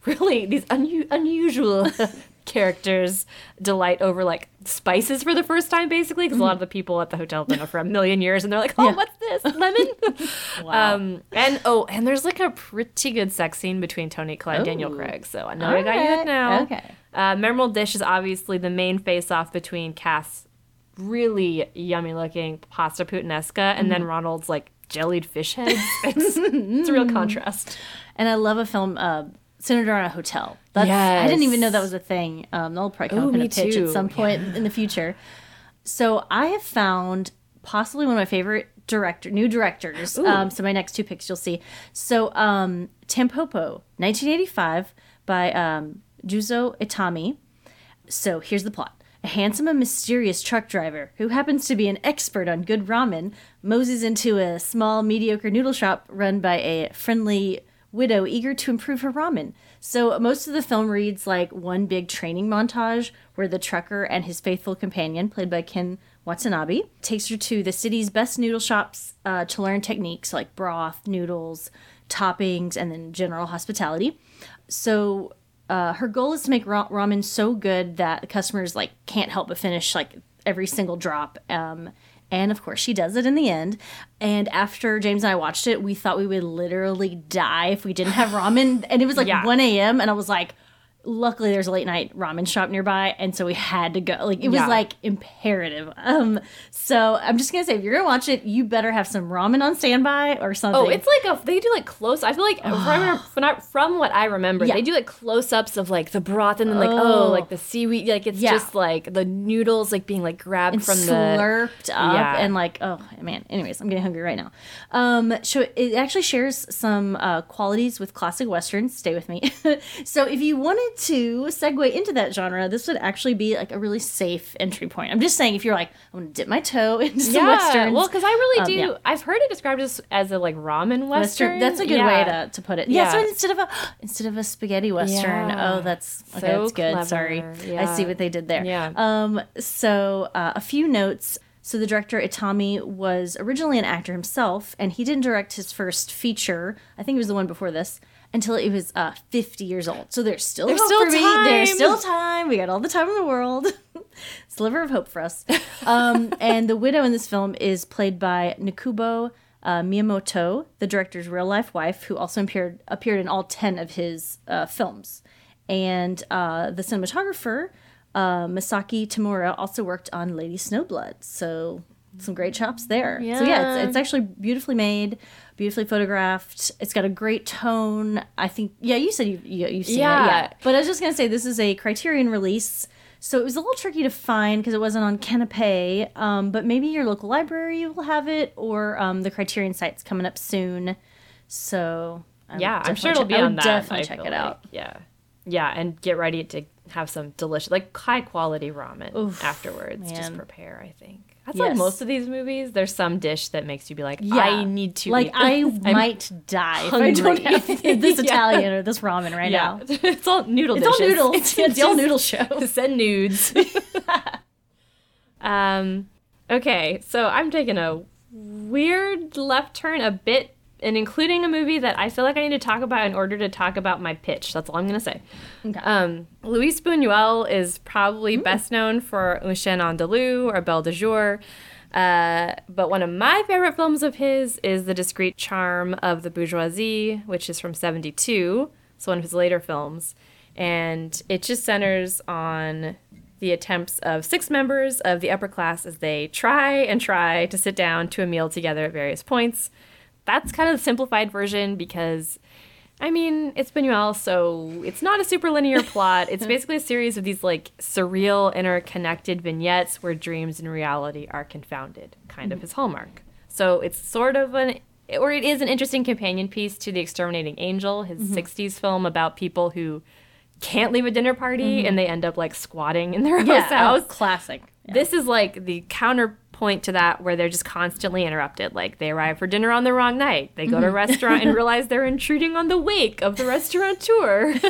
[laughs] really, these unu- unusual [laughs] characters delight over like spices for the first time, basically. Because a lot of the people at the hotel have been there for a million years and they're like, oh, Yeah. what's this? Lemon? Wow. [laughs] Um, and oh, and there's like a pretty good sex scene between Toni Collette and Daniel Craig. So I know I got you Alright, hooked now. okay. Uh, memorable dish is obviously the main face-off between Cass, really yummy-looking pasta puttanesca, and Mm-hmm. then Ronald's like jellied fish heads. It's, it's a real contrast. And I love a film uh, centered around a hotel. That's, I didn't even know that was a thing. Um, they'll probably come Ooh, up in a pitch too. at some point in the future. So I have found possibly one of my favorite director, new directors. Um, so my next two picks you'll see. So um, Tampopo, 1985 by um, Juzo Itami. So here's the plot. A handsome and mysterious truck driver who happens to be an expert on good ramen moseys into a small, mediocre noodle shop run by a friendly widow eager to improve her ramen. So most of the film reads like one big training montage where the trucker and his faithful companion, played by Ken Watanabe, takes her to the city's best noodle shops uh, to learn techniques like broth, noodles, toppings, and then general hospitality. So uh, her goal is to make ra- ramen so good that customers like can't help but finish like every single drop. Um, and of course, she does it in the end. And after James and I watched it, we thought we would literally die if we didn't have ramen. And it was like Yeah. 1 a.m. And I was like, luckily there's a late night ramen shop nearby. And so we had to go. Like, it was Yeah. like imperative. Um, so I'm just to say, if you're to watch it, you better have some ramen on standby or something. Oh, it's like a they do like close. I feel like from, from, [sighs] from what I remember, Yeah. they do like close ups of like the broth and then like Oh. oh, like the seaweed. Like it's Yeah. just like the noodles like being like grabbed and from the slurped up and like oh man anyways i'm getting hungry right now um so it actually shares some uh, qualities with classic westerns stay with me [laughs] so if you wanted to segue into that genre this would actually be like a really safe entry point i'm just saying if you're like i'm gonna dip my toe [laughs] into some yeah. westerns Well, because I really Um, do. yeah. I've heard it described as as a like ramen Western. western. That's a good Yeah. way to, to put it. Yeah. So instead of a [gasps] instead of a spaghetti western, oh, that's okay. So that's good. clever. Sorry, I see what they did there. Yeah. Um. So uh, a few notes. So the director Itami was originally an actor himself, and he didn't direct his first feature. I think it was the one before this until he was uh, 50 years old. So there's still There's hope still for me. There's time. still time. We got all the time in the world. [laughs] Sliver of hope for us. Um, [laughs] and the widow in this film is played by Nobuko uh, Miyamoto, the director's real life wife, who also appeared appeared in all ten of his uh, films. And uh, the cinematographer uh, Masaki Tamura also worked on Lady Snowblood. So some great chops there. So yeah, Yeah. it's, it's actually beautifully made, beautifully photographed. It's got a great tone. I think. Yeah, you said you, you you've seen it. Yeah. Yeah. But I was just gonna say this is a Criterion release. So it was a little tricky to find because it wasn't on Kanopy. Um, but maybe your local library will have it, or um, the Criterion site's coming up soon. So I Yeah, I'm sure it'll be on that. Definitely I check it like. out. Yeah, yeah, and get ready to have some delicious, like high quality ramen Oof, afterwards. Just prepare. I think that's like most of these movies. There's some dish that makes you be like, Yeah. I need to. Like I. [laughs] Might die if I don't hungry. [laughs] have this Yeah. Italian or this ramen right Yeah, now. [laughs] it's all noodle It's all dishes. noodles. It's, It's all just- noodle show. Send nudes. um. Okay, so I'm taking a weird left turn a bit and including a movie that I feel like I need to talk about in order to talk about my pitch. That's all I'm going to say. Okay. Um, Luis Buñuel is probably best known for Un Chien Andalou or Belle de Jour. Uh, but one of my favorite films of his is The Discreet Charm of the Bourgeoisie, which is from 72. It's one of his later films. And it just centers on the attempts of six members of the upper class as they try and try to sit down to a meal together at various points. That's kind of the simplified version because I mean, it's Buñuel, so it's not a super linear [laughs] plot. It's basically a series of these like surreal, interconnected vignettes where dreams and reality are confounded, kind of mm. his hallmark. So it's sort of an, or it is an interesting companion piece to The Exterminating Angel, his mm-hmm. 60s film about people who can't leave a dinner party mm-hmm. and they end up like squatting in their yeah, house. oh, classic. Yeah. This is like the counter point to that where they're just constantly interrupted. Like they arrive for dinner on the wrong night. They go to a restaurant and [laughs] realize they're intruding on the wake of the restaurateur. [laughs]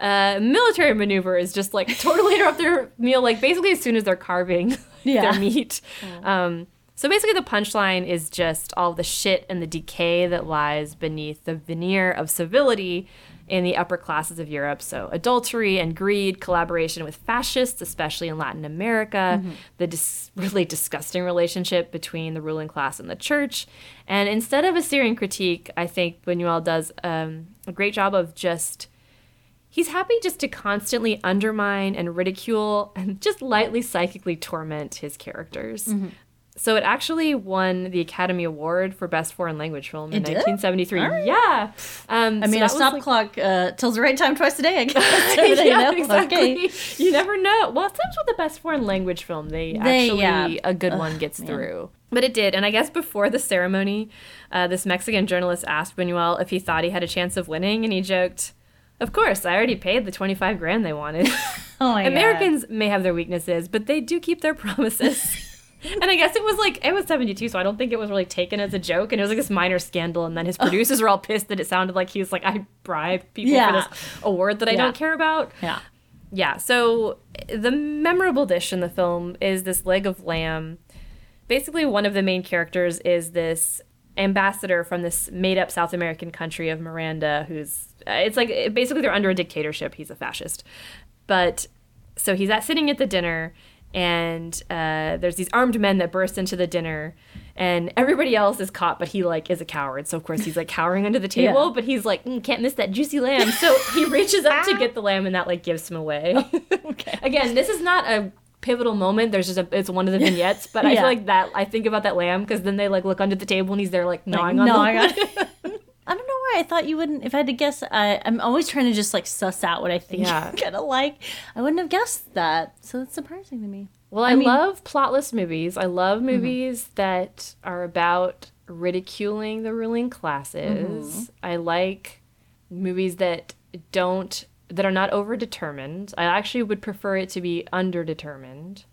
Uh, military maneuver is just like totally interrupt their meal, like basically as soon as they're carving [laughs] Yeah. their meat. Um, so basically, the punchline is just all the shit and the decay that lies beneath the veneer of civility in the upper classes of Europe. So, adultery and greed, collaboration with fascists, especially in Latin America, the dis- [laughs] really disgusting relationship between the ruling class and the church. And instead of a searing critique, I think Buñuel does um, a great job of just he's happy just to constantly undermine and ridicule and just lightly psychically torment his characters. Mm-hmm. So it actually won the Academy Award for Best Foreign Language Film in did? 1973. All right. Yeah. Um, I mean, a stop like- clock uh, tells the right time twice a day. I [laughs] guess. [laughs] Yeah, know. exactly. Okay. [laughs] You never know. Well, sometimes with the best foreign language film, they, They- actually yeah. a good one gets through. But it did, and I guess before the ceremony, uh, this Mexican journalist asked Buñuel if he thought he had a chance of winning, and he joked, "Of course, I already paid the twenty-five grand they wanted." Oh my God. Americans may have their weaknesses, but they do keep their promises. [laughs] and I guess it was like it was 72, so I don't think it was really taken as a joke. And it was like this minor scandal, and then his producers were all pissed that it sounded like he was like, "I bribed people Yeah. for this award that I Yeah. don't care about." Yeah. Yeah, so the memorable dish in the film is this leg of lamb. Basically, one of the main characters is this ambassador from this made up South American country of Miranda, who's uh, it's like basically they're under a dictatorship. He's a fascist. But so he's at sitting at the dinner, and uh, there's these armed men that burst into the dinner, and everybody else is caught, but he like is a coward. So of course he's like cowering under the [laughs] table, Yeah. but he's like mm, can't miss that juicy lamb. So he [laughs] reaches up to get the lamb, and that like gives him away. [laughs] Okay. Again, this is not a pivotal moment. There's just a it's one of the vignettes, but I feel like that I think about that lamb because then they like look under the table and he's there like gnawing Like, on gnawing the on. I don't know why I thought you wouldn't. If I had to guess, I, I'm always trying to just like suss out what I think Yeah. you're [laughs] gonna like. I wouldn't have guessed that, so it's surprising to me. Well, I, I mean- love plotless movies. I love mm-hmm. movies that are about ridiculing the ruling classes. Mm-hmm. I like movies that don't that are not overdetermined. I actually would prefer it to be underdetermined.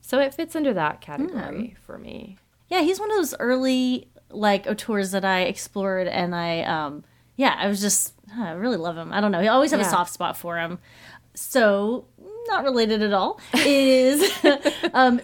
So it fits under that category hmm. for me. Yeah, he's one of those early like auteurs that I explored, and I um yeah, I was just I really love him. I don't know, I always have a soft spot for him. So not related at all is [laughs] um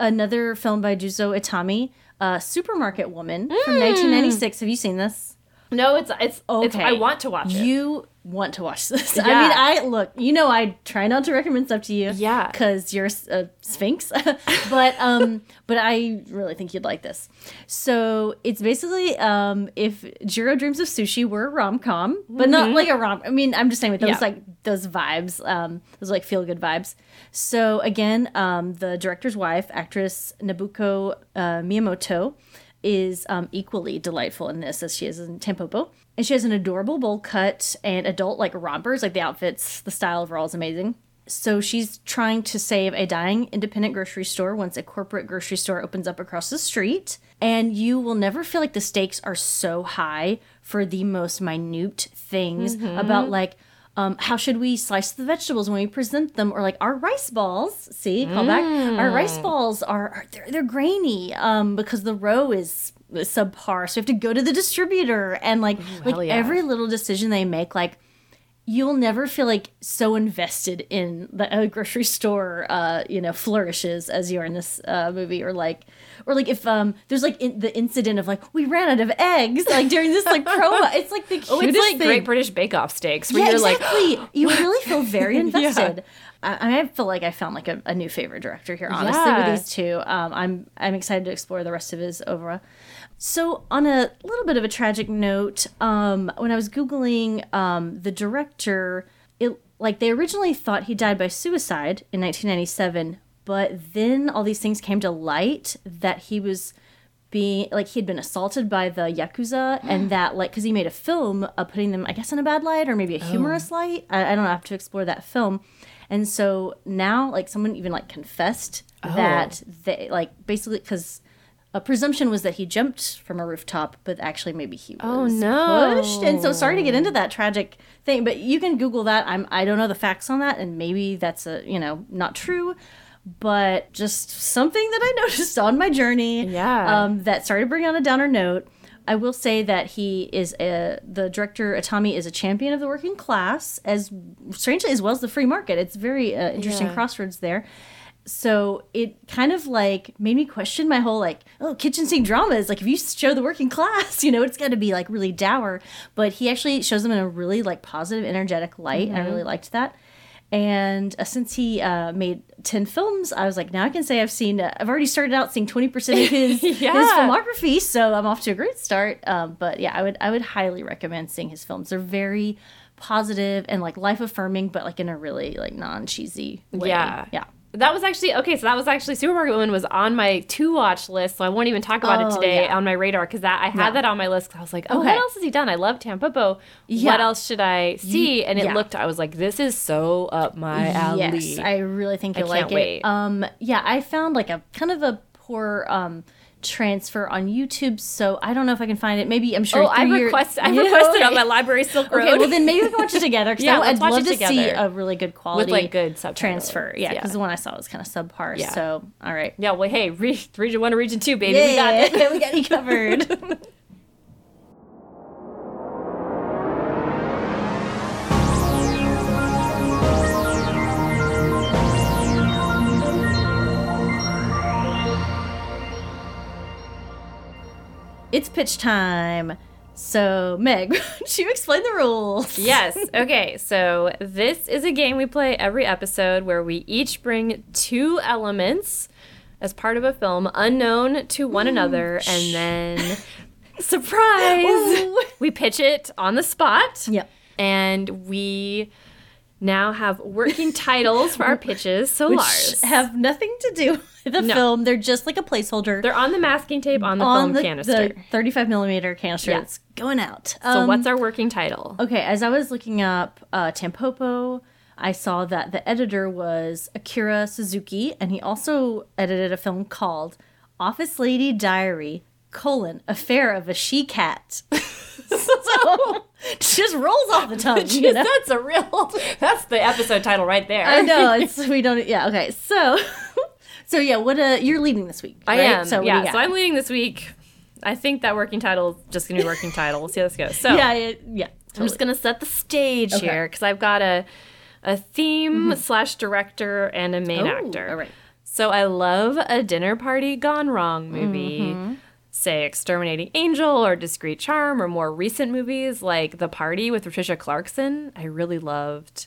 another film by Juzo Itami, uh, Supermarket Woman from 1996. Have you seen this? No, it's it's, it's Okay. I want to watch it. You want to watch [laughs] this? I mean, I look. You know, I try not to recommend stuff to you. Yeah. because you're a sphinx. [laughs] but um, [laughs] but I really think you'd like this. So it's basically um, if Jiro Dreams of Sushi were a rom com, but not like a rom. I mean, I'm just saying with those Mm-hmm. Yeah. like those vibes, um, those like feel good vibes. So again, um, the director's wife, actress Nobuko uh, Miyamoto is um, equally delightful in this as she is in Tampopo. And she has an adorable bowl cut and adult like rompers, like the outfits, the style overall is amazing. So she's trying to save a dying independent grocery store once a corporate grocery store opens up across the street. And you will never feel like the stakes are so high for the most minute things about like um, how should we slice the vegetables when we present them? Or like our rice balls. See? Call back. Our rice balls are, are they're, they're grainy um, because the row is subpar. So we have to go to the distributor and like like yeah. every little decision they make like you'll never feel like so invested in the uh, grocery store uh you know flourishes as you are in this uh movie. Or like or like if um there's like in, the incident of like we ran out of eggs like during this like [laughs] promo. It's like the cutest Oh, it's like thing. Great British Bake Off steaks where yeah you're exactly. Like [gasps] you really feel very invested. I, I feel like I found like a, a new favorite director here honestly Yeah. with these two. Um I'm I'm excited to explore the rest of his oeuvre so, on a little bit of a tragic note, um, when I was googling um, the director, it like they originally thought he died by suicide in 1997, but then all these things came to light that he was being like he'd been assaulted by the yakuza, [gasps] and that like because he made a film uh, putting them, I guess, in a bad light or maybe a humorous light. I, I don't know. I have to explore that film. And so now, like, someone even like confessed that they like basically because a presumption was that he jumped from a rooftop, but actually maybe he was Oh, no. pushed. And so sorry to get into that tragic thing, but you can Google that. I'm I don't know the facts on that, and maybe that's a you know not true, but just something that I [laughs] noticed on my journey. Yeah. Um, that started bringing on a downer note. I will say that he is a the director Itami is a champion of the working class as strangely as well as the free market. It's very uh, interesting Yeah. crossroads there. So it kind of like made me question my whole like oh kitchen sink dramas. Like if you show the working [laughs] class you know it's got to be like really dour. But he actually shows them in a really like positive energetic light. And I really liked that. And uh, since he uh, made 10 films i was like now i can say i've seen uh, i've already started out seeing 20% of his [laughs] his filmography so i'm off to a great start. Um, but yeah i would i would highly recommend seeing his films. They're very positive and like life affirming but like in a really like non-cheesy way. Yeah. yeah That was actually okay. So that was actually Supermarket Woman was on my to watch list. So I won't even talk about it Oh, today yeah. on my radar because that I had Yeah. that on my list. 'cause I was like, oh, Okay. what else has he done? I love Tampopo. Yeah. What else should I see? And it looked. I was like, this is so up my alley. Yes, I really think you'll like wait. it. Um, yeah, I found like a kind of a poor um transfer on YouTube, so I don't know if I can find it. Maybe I'm sure. oh, I through your- request. I [laughs] Yeah, requested okay. on my library Silk Road. Okay, well then maybe we can watch it [laughs] together because Yeah, I'd love it to see a really good quality with like, good transfer. Yeah, Yeah. because the one I saw was kind of subpar. Yeah. So all right, yeah. Well, hey, re- region one or region two, baby. We got it. [laughs] we got you covered. It's pitch time. So, Meg, [laughs] don't you explain the rules? Yes. [laughs] Okay. So this is a game we play every episode where we each bring two elements as part of a film unknown to one another and then [laughs] surprise Ooh. we pitch it on the spot. Yep. And we now have working [laughs] titles for our pitches. So Which Lars, have nothing to do [laughs] with the No. film. They're just like a placeholder. they're on the masking tape on the on film the, canister. the 35 millimeter canister Yeah. that's going out. so Um, what's our working title? Okay, as I was looking up uh, Tampopo, I saw that the editor was Akira Suzuki, and he also edited a film called Office Lady Diary: colon Affair of a She Cat. [laughs] so just rolls off the [laughs] tongue. You know? That's a real. [laughs] That's the episode title right there. I know [laughs] it's we don't. Yeah. Okay. So, so yeah. What? Uh, you're leading this week. I am. So what do you yeah. So I'm leading this week. I think that working title is just gonna be working title. We'll see how this goes. So yeah. It, yeah. I'm just gonna set the stage Okay. here because I've got a a theme slash director and a main Ooh, actor. All right. So I love a dinner party gone wrong movie. Mm-hmm. Say Exterminating Angel or Discreet Charm or more recent movies like The Party with Patricia Clarkson. I really loved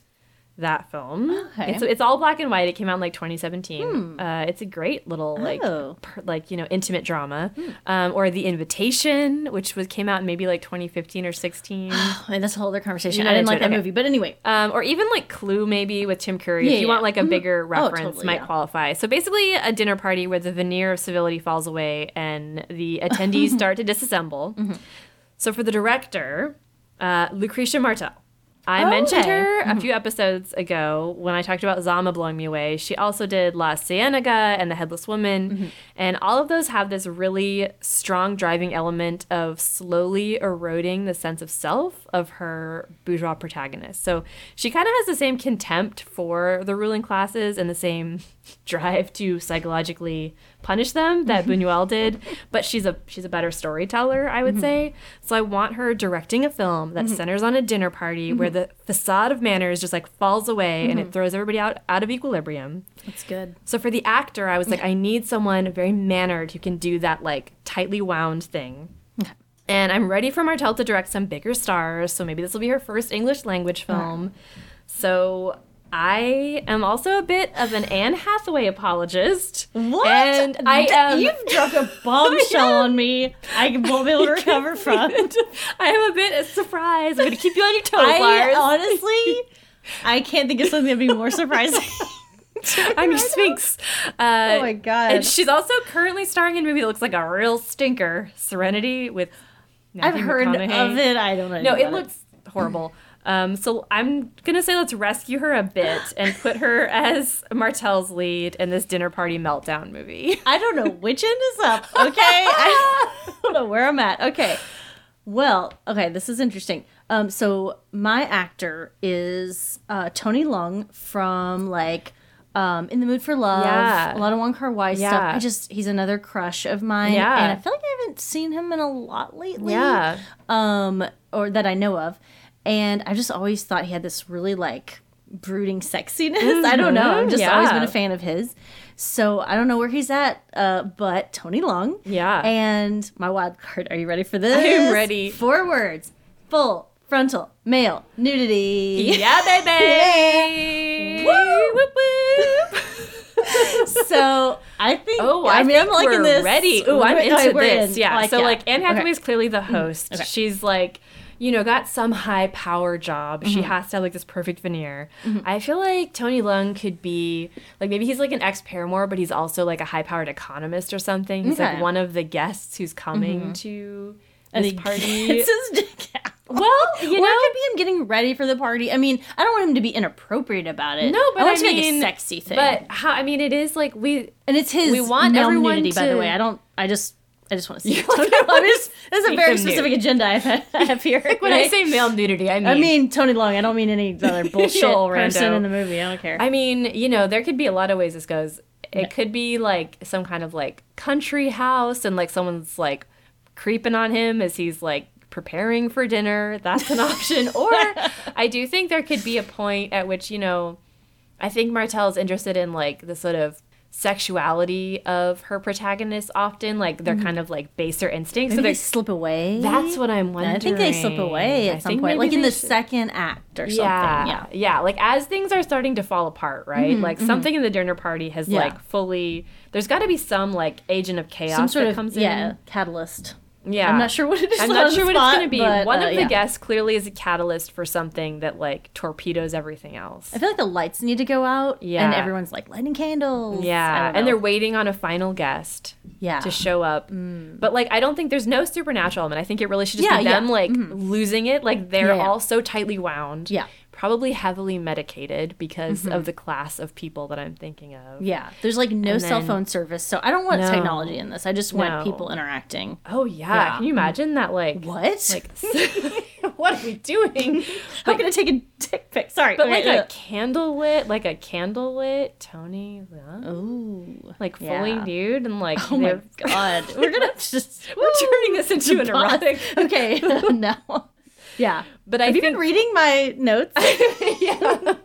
that film. Okay. It's, it's all black and white. It came out in like 2017. Uh, it's a great little like Oh. per, like you know intimate drama. Um, or The Invitation, which was came out in maybe like 2015 or 16. [sighs] I mean, that's a whole other conversation. I didn't like that okay. movie, but anyway. Um, or even like Clue, maybe with Tim Curry. Yeah, if you yeah. want like a Mhm. bigger Oh, reference, totally, might yeah. qualify. So basically, a dinner party where the veneer of civility falls away and the attendees [laughs] start to disassemble. Mm-hmm. So for the director, uh, Lucrecia Martel. I Oh, mentioned okay. her a few episodes ago when I talked about Zama blowing me away. She also did La Cienega and The Headless Woman. Mm-hmm. And all of those have this really strong driving element of slowly eroding the sense of self of her bourgeois protagonist. So she kind of has the same contempt for the ruling classes and the same [laughs] drive to psychologically punish them that mm-hmm. Buñuel did, but she's a she's a better storyteller, I would mm-hmm. say. So I want her directing a film that mm-hmm. centers on a dinner party where the facade of manners just like falls away and it throws everybody out out of equilibrium. That's good. So for the actor, I was like, I need someone very mannered who can do that like tightly wound thing. And I'm ready for Martel to direct some bigger stars. So maybe this will be her first English language film. So I am also a bit of an Anne Hathaway apologist. What? And I am. You've dropped a [laughs] bombshell on me. I won't be able to recover from. It. [laughs] I am a bit surprised. I'm going to keep you on your toes, I Lars. honestly, I can't think of something that'd be more surprising. I'm your Sphinx. Uh, Oh my god! And she's also currently starring in a movie that looks like a real stinker, Serenity, with. I've heard of it. I don't know. No, it looks horrible. Um, so I'm gonna say let's rescue her a bit and put her [laughs] as Martel's lead in this dinner party meltdown movie. I don't know which end is up. Okay, I don't know where I'm at. Okay, well, okay, this is interesting. Um, so my actor is uh, Tony Leung from like um, In the Mood for Love, Yeah. a lot of Wong Kar Wai stuff. Yeah. I just he's another crush of mine, Yeah. and I feel like I haven't seen him in a lot lately. Yeah. um, or that I know of, and I just always thought he had this really like brooding sexiness. [laughs] I don't know. I've just always been a fan of his. So I don't know where he's at, uh, but Tony Leung. Yeah. And my wild card. Are you ready for this? I am ready. Four words: full frontal male nudity. Yeah, baby. [laughs] Woo! Whoop, whoop. [laughs] so I think. Oh, I, I, mean, I'm liking this. ready. Ooh, I'm into this. in. Yeah. so yeah. like Anne Okay. Mm-hmm. Clearly the host. Okay. She's like, you know, got some high power job. Mm-hmm. She has to have like this perfect veneer. I feel like Tony Leung could be like maybe he's like an ex paramour, but he's also like a high powered economist or something. He's Okay. Mm-hmm. like one of the guests who's coming to And this party. gets his [laughs] dick out. Well, you or know, it could be him getting ready for the party. I mean, I don't want him to be inappropriate about it. No, but I want I to like a mean, sexy thing. but how? I mean, it is like we and it's his. we want everyone nudity, by the way. I don't. I just. I just want to [laughs] see. You Tony like, [laughs] Leung. I I just, there's a very him nude. specific agenda I have, I have here. [laughs] when I say male nudity, I mean I mean Tony Leung. I don't mean any other bullshit person rando. in the movie. I don't care. I mean, you know, there could be a lot of ways this goes. It could be like some kind of like country house and like someone's like creeping on him as he's like preparing for dinner. That's an option. Or I do think there could be a point at which, you know, I think Martel's interested in like the sort of sexuality of her protagonists often. Like they're kind of like baser instincts. Maybe so they slip away. that's what I'm wondering. I think they slip away I at some point, like in the should- second act or something. yeah, Yeah. yeah. Like as things are starting to fall apart, right? like something in the dinner party has Mm-hmm, Yeah. like fully. There's got to be some like agent of chaos Some sort that of comes yeah in. catalyst. Yeah, I'm not sure what it is I'm not sure what spot, it's going to be. but, One uh, of the yeah. guests clearly is a catalyst for something that like torpedoes everything else. I feel like the lights need to go out. Yeah. And everyone's like lighting candles. Yeah, and they're waiting on a final guest yeah. to show up. But like, I don't think there's no supernatural element. I think it really should just Yeah, be them like losing it. Like they're all so tightly wound. Yeah. Probably heavily medicated because of the class of people that I'm thinking of. Yeah, there's like no And cell then- phone service, so I don't want No. technology in this. I just want No. people interacting. Oh yeah. Yeah. Can you imagine that? Like What? Like [laughs] what are we doing? [laughs] I'm gonna take a dick pic. Sorry, But like okay, a candle lit, like a candle lit Tony, uh, ooh, like fully yeah. nude and like oh my god, [laughs] we're gonna just we're turning this into an erotic. Okay, no, yeah. But I Have you think been reading my notes? [laughs] yeah.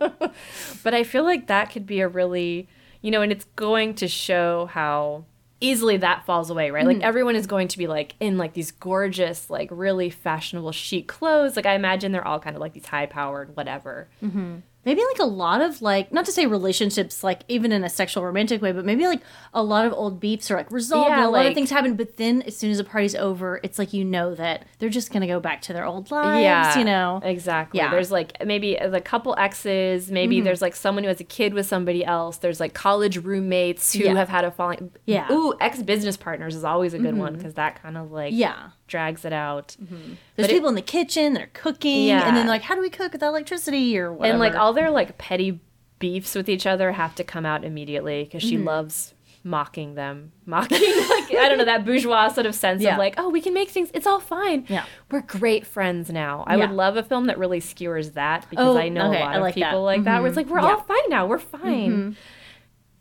but I feel like that could be a really, you know, and it's going to show how easily that falls away, right? Like mm-hmm. everyone is going to be like in like these gorgeous, like really fashionable chic clothes. Like I imagine they're all kind of like these high powered whatever. Mm-hmm. Maybe like a lot of like not to say relationships like even in a sexual romantic way but maybe like a lot of old beefs are like resolved Yeah, and a lot of things happen but then as soon as the party's over it's like you know that they're just gonna go back to their old lives yeah, you know exactly. Yeah. Mm-hmm. There's like maybe a couple exes. Maybe there's like someone who has a kid with somebody else. There's like college roommates who Yeah. have had a falling. Yeah. Mm-hmm. Ooh, ex business partners is always a good one because that kind of like yeah drags it out. Mm-hmm. there's But it- people in the kitchen that are cooking Yeah. and then like how do we cook without electricity or whatever And like all their like petty beefs with each other have to come out immediately because she Mm-hmm. loves mocking them, [laughs] mocking like I don't know that bourgeois sort of sense Yeah. of like oh we can make things it's all fine Yeah. we're great friends now. I Yeah. would love a film that really skewers that because Oh, I know okay, a lot I of like that. people like that where it's mm-hmm. like we're all fine now we're fine. Mm-hmm.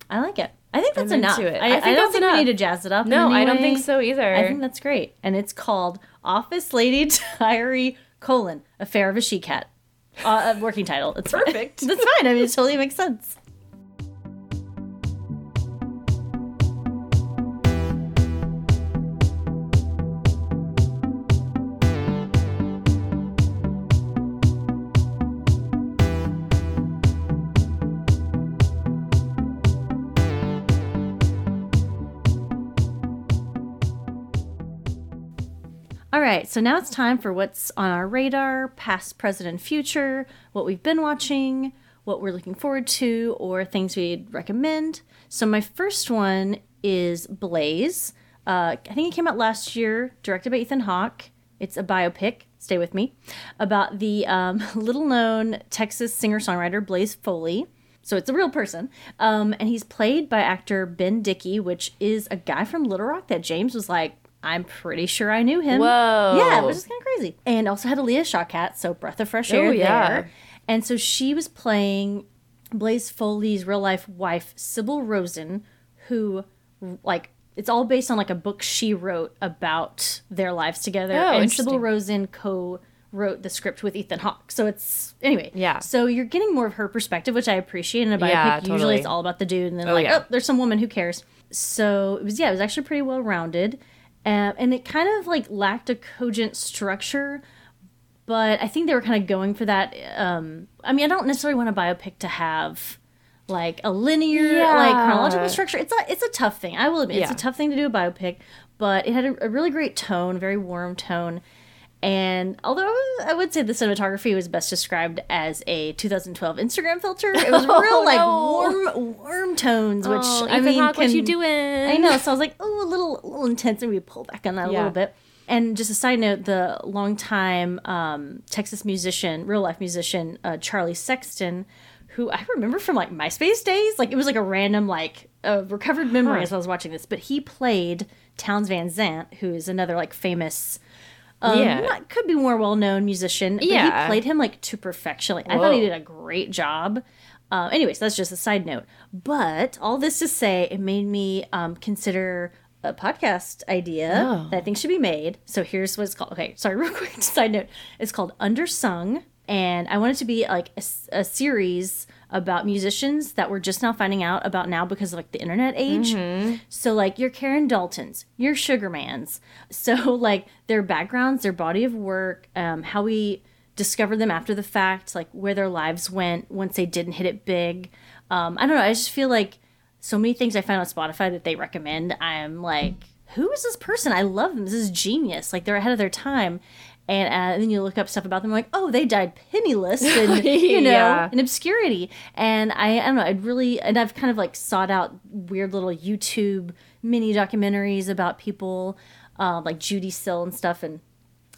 i like it i think that's I'm enough into it. I, I I, think don't think enough. we need to jazz it up No, I don't think so either. i think that's great and it's called office lady [laughs] diary colon affair of a she cat uh, a working title it's. Perfect. [laughs] that's fine i mean it totally makes sense right, so now it's time for what's on our radar, past, present, and future, what we've been watching, what we're looking forward to, or things we'd recommend. So my first one is Blaze. Uh, I think it came out last year, directed by Ethan Hawke. It's a biopic, stay with me, about the um, [laughs] little known Texas singer songwriter Blaze Foley. So it's a real person. Um, and he's played by actor Ben Dickey, which is a guy from Little Rock that James was like, I'm pretty sure I knew him. Whoa. Yeah, it was just kind of crazy. And also had Alia Shawkat, so breath of fresh air Oh, yeah. there. And so she was playing Blaze Foley's real life wife, Sybil Rosen, who, like, it's all based on like a book she wrote about their lives together. Oh, and. Sybil Rosen co wrote the script with Ethan Hawke. So it's, anyway. Yeah. So you're getting more of her perspective, which I appreciate in a biopic. Yeah, Usually it's all about the dude, and then, oh, like, yeah. oh, there's some woman, who cares? So it was, yeah, it was actually pretty well rounded. Uh, and it kind of like lacked a cogent structure, but I think they were kind of going for that. Um, I mean, I don't necessarily want a biopic to have like a linear, like chronological structure. It's a it's a tough thing. I will admit, it's a tough thing to do a biopic, but it had a, a really great tone, very warm tone. And although I would say the cinematography was best described as a 2012 Instagram filter, it was [laughs] Oh, real like no. warm, warm tones, which Oh, I Ethan mean, what can- you doing? I know. So I was like, oh, a little, a little intense, and we pull back on that a little bit. And just a side note, the longtime um, Texas musician, real life musician, uh, Charlie Sexton, who I remember from like MySpace days, like it was like a random like uh, recovered memory Huh. as I was watching this. But he played Townes Van Zandt, who is another like famous. Um, Yeah. not- could be more well known musician, but Yeah. he played him like to perfection. Like, I thought he did a great job. Uh, anyways, that's just a side note. But all this to say, it made me um, consider a podcast idea Oh. that I think should be made. So here's what it's called. Okay, sorry, [laughs] real quick side note. It's called Undersung, and I want it to be like a series about musicians that we're just now finding out about now because of like the internet age. So like your Karen Daltons, your Sugarmans. [laughs] So like their backgrounds, their body of work, um, how we discover them after the fact, like where their lives went once they didn't hit it big. Um, I don't know. I just feel like so many things I find on Spotify that they recommend. I am like, who is this person? I love them. This is genius. Like they're ahead of their time. And, uh, and then you look up stuff about them, like, oh, they died penniless [laughs] and you know Yeah. in obscurity. And I, I don't know, I'd really, and I've kind of like sought out weird little YouTube mini documentaries about people, uh, like Judee Sill and stuff, and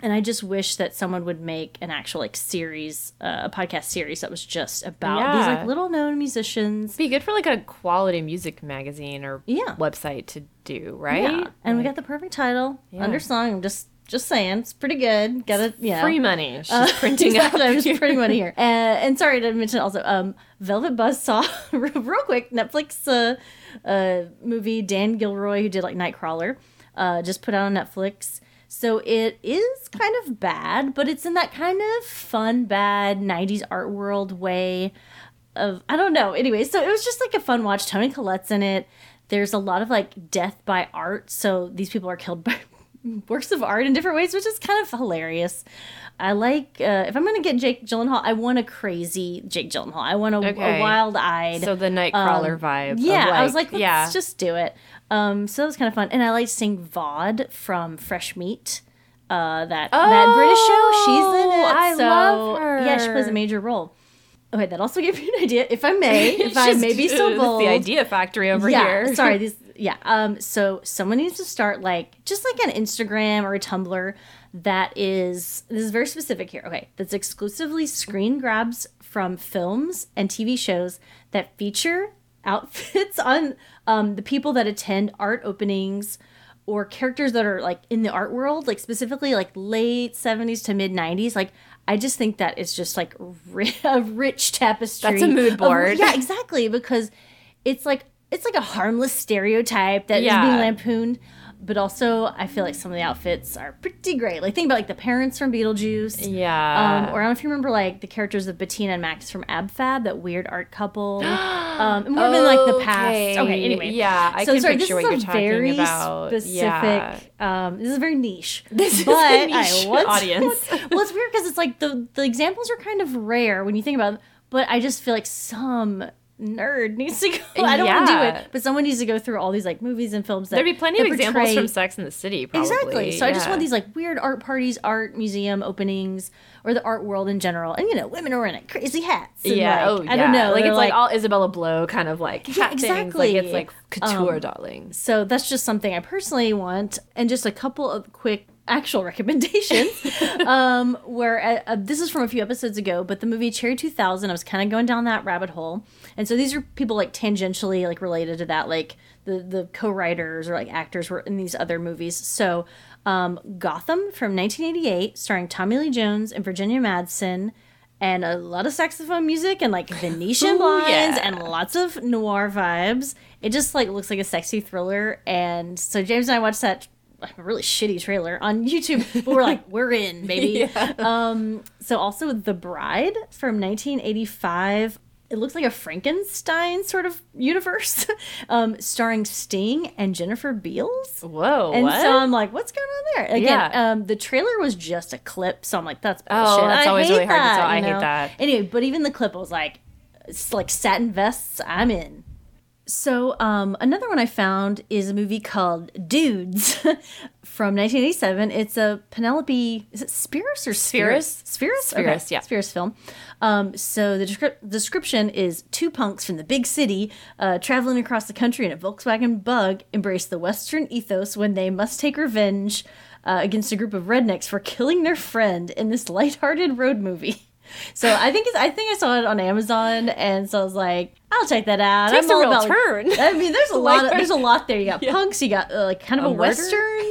and I just wish that someone would make an actual like series, uh, a podcast series that was just about these like little known musicians. be good for like a quality music magazine or Yeah. website to do, right? Yeah, and we got the perfect title, Undersung. I'm just just saying, it's pretty good. Got it, yeah. Free money. [laughs] She's Uh, printing exactly, up. I was printing money here. [laughs] Uh, and sorry to mention also, um, Velvet Buzzsaw, [laughs] real quick, Netflix uh, uh, movie. Dan Gilroy, who did like Nightcrawler, uh, just put out on Netflix. So it is kind of bad, but it's in that kind of fun, bad '90s art world way of I don't know. Anyway, so it was just like a fun watch. Toni Collette's in it. There's a lot of like death by art. So these people are killed by works of art in different ways, which is kind of hilarious. I like uh, if I'm gonna get Jake Gyllenhaal, I want a crazy Jake Gyllenhaal. I want a, Okay. a wild-eyed. So the Nightcrawler vibe. Um, yeah, I was like, let's yeah. just do it. Um, so that was kind of fun, and I like seeing Vod from Fresh Meat. Uh, that that British show, she's in it. Oh, I so, love Yeah, she plays a major role. Okay, that also [laughs] gave me an idea, if I may, [laughs] if I may be so [laughs] bold. The idea factory over yeah, here. sorry, these yeah. Um, so someone needs to start like just like an Instagram or a Tumblr that is this is very specific here. Okay, that's exclusively screen grabs from films and TV shows that feature outfits [laughs] on um, the people that attend art openings or characters that are like in the art world, like specifically like late 70s to mid 90s. Like, I just think that is just like ri- [laughs] a rich tapestry. That's a mood of- board. yeah, exactly. Because it's like, it's like a harmless stereotype that is Yeah. being lampooned. But also, I feel like some of the outfits are pretty great. Like, think about like the parents from Beetlejuice. Yeah. Um, or I don't know if you remember like the characters of Bettina and Max from AbFab, that weird art couple. [gasps] um, and more than like the past. Okay, anyway. Yeah, I so can sorry, picture this what is you're a very about. specific. Yeah. Um, this is very niche. [laughs] This is but a niche I once, audience. well, it's weird because it's like the the examples are kind of rare when you think about. it, But I just feel like some nerd needs to go. [laughs] I don't want to do it, but someone needs to go through all these like movies and films. That There'd be plenty of examples portray- from Sex in the City, probably. Exactly. So I just want these like weird art parties, art museum openings, or the art world in general. And you know, women are in it, crazy hats. and, Yeah, like, oh, I don't know. Like they're it's like, all Isabella Blow kind of like Yeah, exactly. Like it's like couture, Um, darling. So that's just something I personally want, and just a couple of quick actual recommendations. [laughs] um, where uh, uh, this is from a few episodes ago, but the movie Cherry 2000, I was kind of going down that rabbit hole, and so these are people like tangentially like related to that, like the the co-writers or like actors were in these other movies. So um, Gotham from 1988, starring Tommy Lee Jones and Virginia Madsen. and a lot of saxophone music and like Venetian Ooh, blinds yeah. and lots of noir vibes. It just like looks like a sexy thriller. And so James and I watched that really shitty trailer on YouTube, but we're like, we're in, [laughs] baby. Um, so also The Bride from 1985. It looks like a Frankenstein sort of universe, [laughs] um, starring Sting and Jennifer Beals. Whoa. And what? so I'm like, what's going on there? Again, Yeah. um, the trailer was just a clip, so I'm like, that's Oh, that's I always really hard to tell. I hate that. Anyway, but even the clip was like, it's like satin vests. I'm in. So um, another one I found is a movie called Dudes [laughs] from 1987. It's a Penelope. Is it Spears or Spears? Spears. Spears, Okay, yeah. Spears film. Um, so the descri- description is two punks from the big city uh, traveling across the country in a Volkswagen Bug embrace the Western ethos when they must take revenge uh, against a group of rednecks for killing their friend in this lighthearted road movie. So I think it's, I think I saw it on Amazon, and so I was like, I'll check that out. Takes I'm a real about, like- turn. [laughs] I mean, there's a [laughs] lot. Of, there's a lot there. You got punks. You got uh, like kind of A a, western,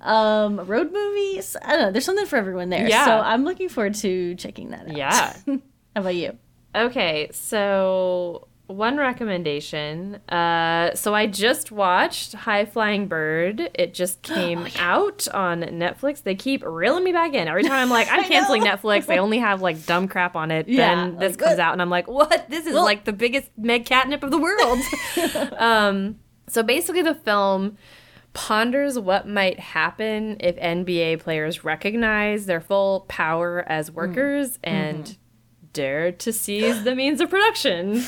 um, road movies. I don't know. There's something for everyone there. Yeah. So I'm looking forward to checking that out. Yeah. [laughs] How about you? Okay, so one recommendation. Uh, so I just watched High Flying Bird. It just [gasps] came out on Netflix. They keep reeling me back in every time. I'm like, [laughs] I'm canceling. Netflix. They only have like dumb crap on it. Yeah, then this like, comes out, and I'm like, what? This is Well- like the biggest Meg catnip of the world. [laughs] [laughs] um, so basically, the film ponders what might happen if NBA players recognize their full power as workers and dare to seize the means of production.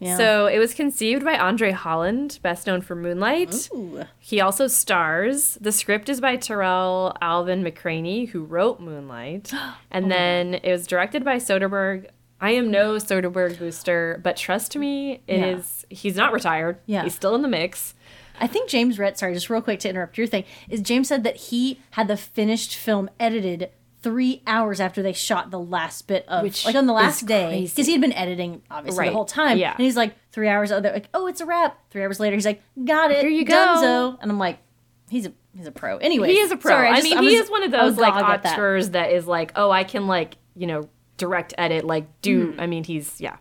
Yeah. So it was conceived by Andre Holland, best known for Moonlight. Ooh. He also stars. The script is by Tarell Alvin McCraney, who wrote Moonlight. [gasps] Oh and then it was directed by Soderbergh. I am no Soderbergh booster, but trust me, it Yeah. is. he's not retired. Yeah. He's still in the mix. I think James read. Sorry, just real quick to interrupt your thing. Is James said that he had the finished film edited three hours after they shot the last bit of, Which like on the last day, because he had been editing obviously Right. the whole time. Yeah. and he's like three hours. Other like, oh, it's a wrap. Three hours later, he's like, got it. Here you go. Donezo. And I'm like, he's a he's a pro. Anyway, He is a pro. Sorry, I, just- mean, I he is one of those like at that. that is like, oh, I can like you know direct edit, like do. Mm-hmm. I mean, he's yeah.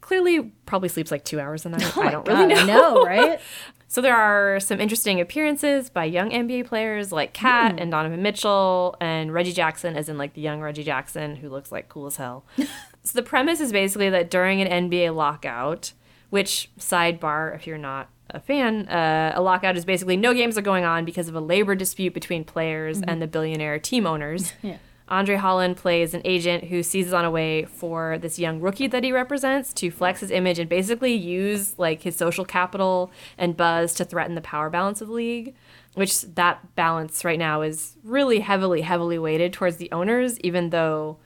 Clearly, probably sleeps like two hours a night. [laughs] Oh I don't God, really know. I know, right? [laughs] So there are some interesting appearances by young NBA players like Kat Hmm. and Donovan Mitchell and Reggie Jackson, as in like the young Reggie Jackson who looks like cool as hell. [laughs] so the premise is basically that during an NBA lockout, which sidebar if you're not a fan, uh, a lockout is basically no games are going on because of a labor dispute between players and the billionaire team owners. Mm-hmm. [laughs] Yeah. Andre Holland plays an agent who seizes on a way for this young rookie that he represents to flex his image and basically use like his social capital and buzz to threaten the power balance of the league. Which that balance right now is really heavily, heavily weighted towards the owners, even though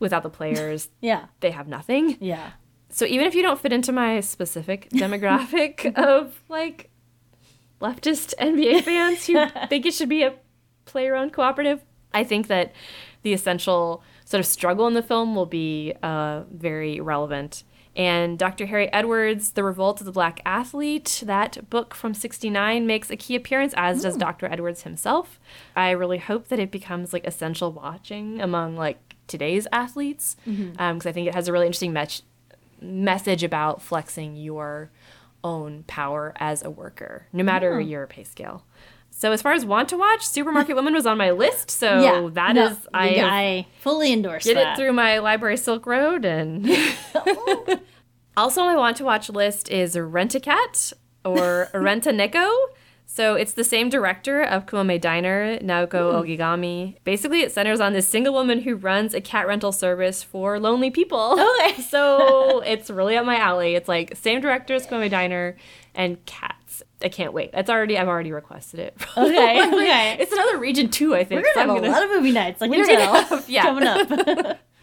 without the players, [laughs] Yeah, they have nothing. yeah. So even if you don't fit into my specific [laughs] demographic of like leftist NBA fans who [laughs] think it should be a player-owned cooperative, I think that the essential sort of struggle in the film will be uh, very relevant. And Dr. Harry Edwards, The Revolt of the Black Athlete, that book from 69 makes a key appearance, as does hmm. Dr. Edwards himself. I really hope that it becomes like essential watching among like today's athletes, mm-hmm. um, because I think it has a really interesting mech- message about flexing your own power as a worker, no matter your pay scale. So as far as want to watch, Supermarket Woman was on my list. So yeah, that no, is I I fully endorse did that. it through my library Silk Road and [laughs] [laughs] also on my want to watch list is Rent a Cat or [laughs] Rent a Neko. So it's the same director of Kamome Diner, Naoko hmm. Ogigami. Basically, it centers on this single woman who runs a cat rental service for lonely people. Okay. Oh, so it's really up my alley. It's like same director as Kamome Diner and cats. I can't wait. It's already I've already requested it. [laughs] Okay, okay. it's another region too, I think. We're gonna I'm have a lot of movie nights. Can We're gonna have- yeah. coming up. [laughs] [laughs]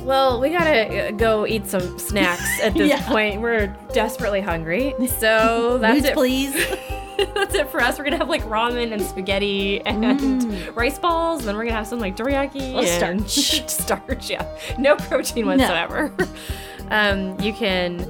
Well, we gotta uh, go eat some snacks at this Yeah. point. We're desperately hungry. So that's Moods, it. please. that's it for us. We're gonna have like ramen and spaghetti and rice balls. Then we're gonna have some like teriyaki and starch. Yeah, no protein whatsoever. um, you can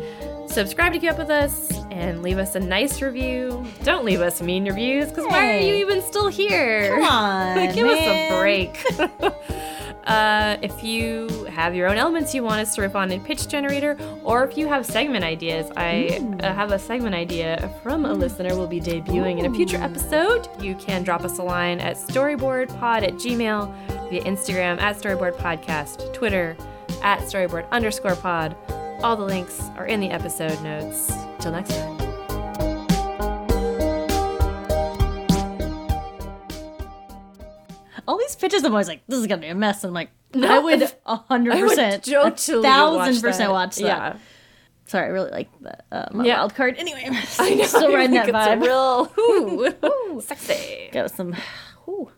subscribe to keep up with us and leave us a nice review. Don't leave us mean reviews because why are you even still here? Come [laughs] on, Give us a break. [laughs] uh, if you have your own elements you want us to riff on in Pitch Generator, or if you have segment ideas, I uh, have a segment idea from a listener we'll be debuting in a future episode. You can drop us a line at storyboredpod at gmail, via Instagram at storyboredpodcast, Twitter at storybored underscore pod. All the links are in the episode notes. Till next time. All these pitches, I'm always like, this is gonna be a mess. And I'm like, I would [laughs] hundred I would percent, a thousand percent watch that. Yeah. Sorry, I really like the, uh, my Yeah. wild card. Anyway, [laughs] I know. [laughs] still riding that Like, it's a vibe. real ooh, ooh, sexy. Got some. Ooh.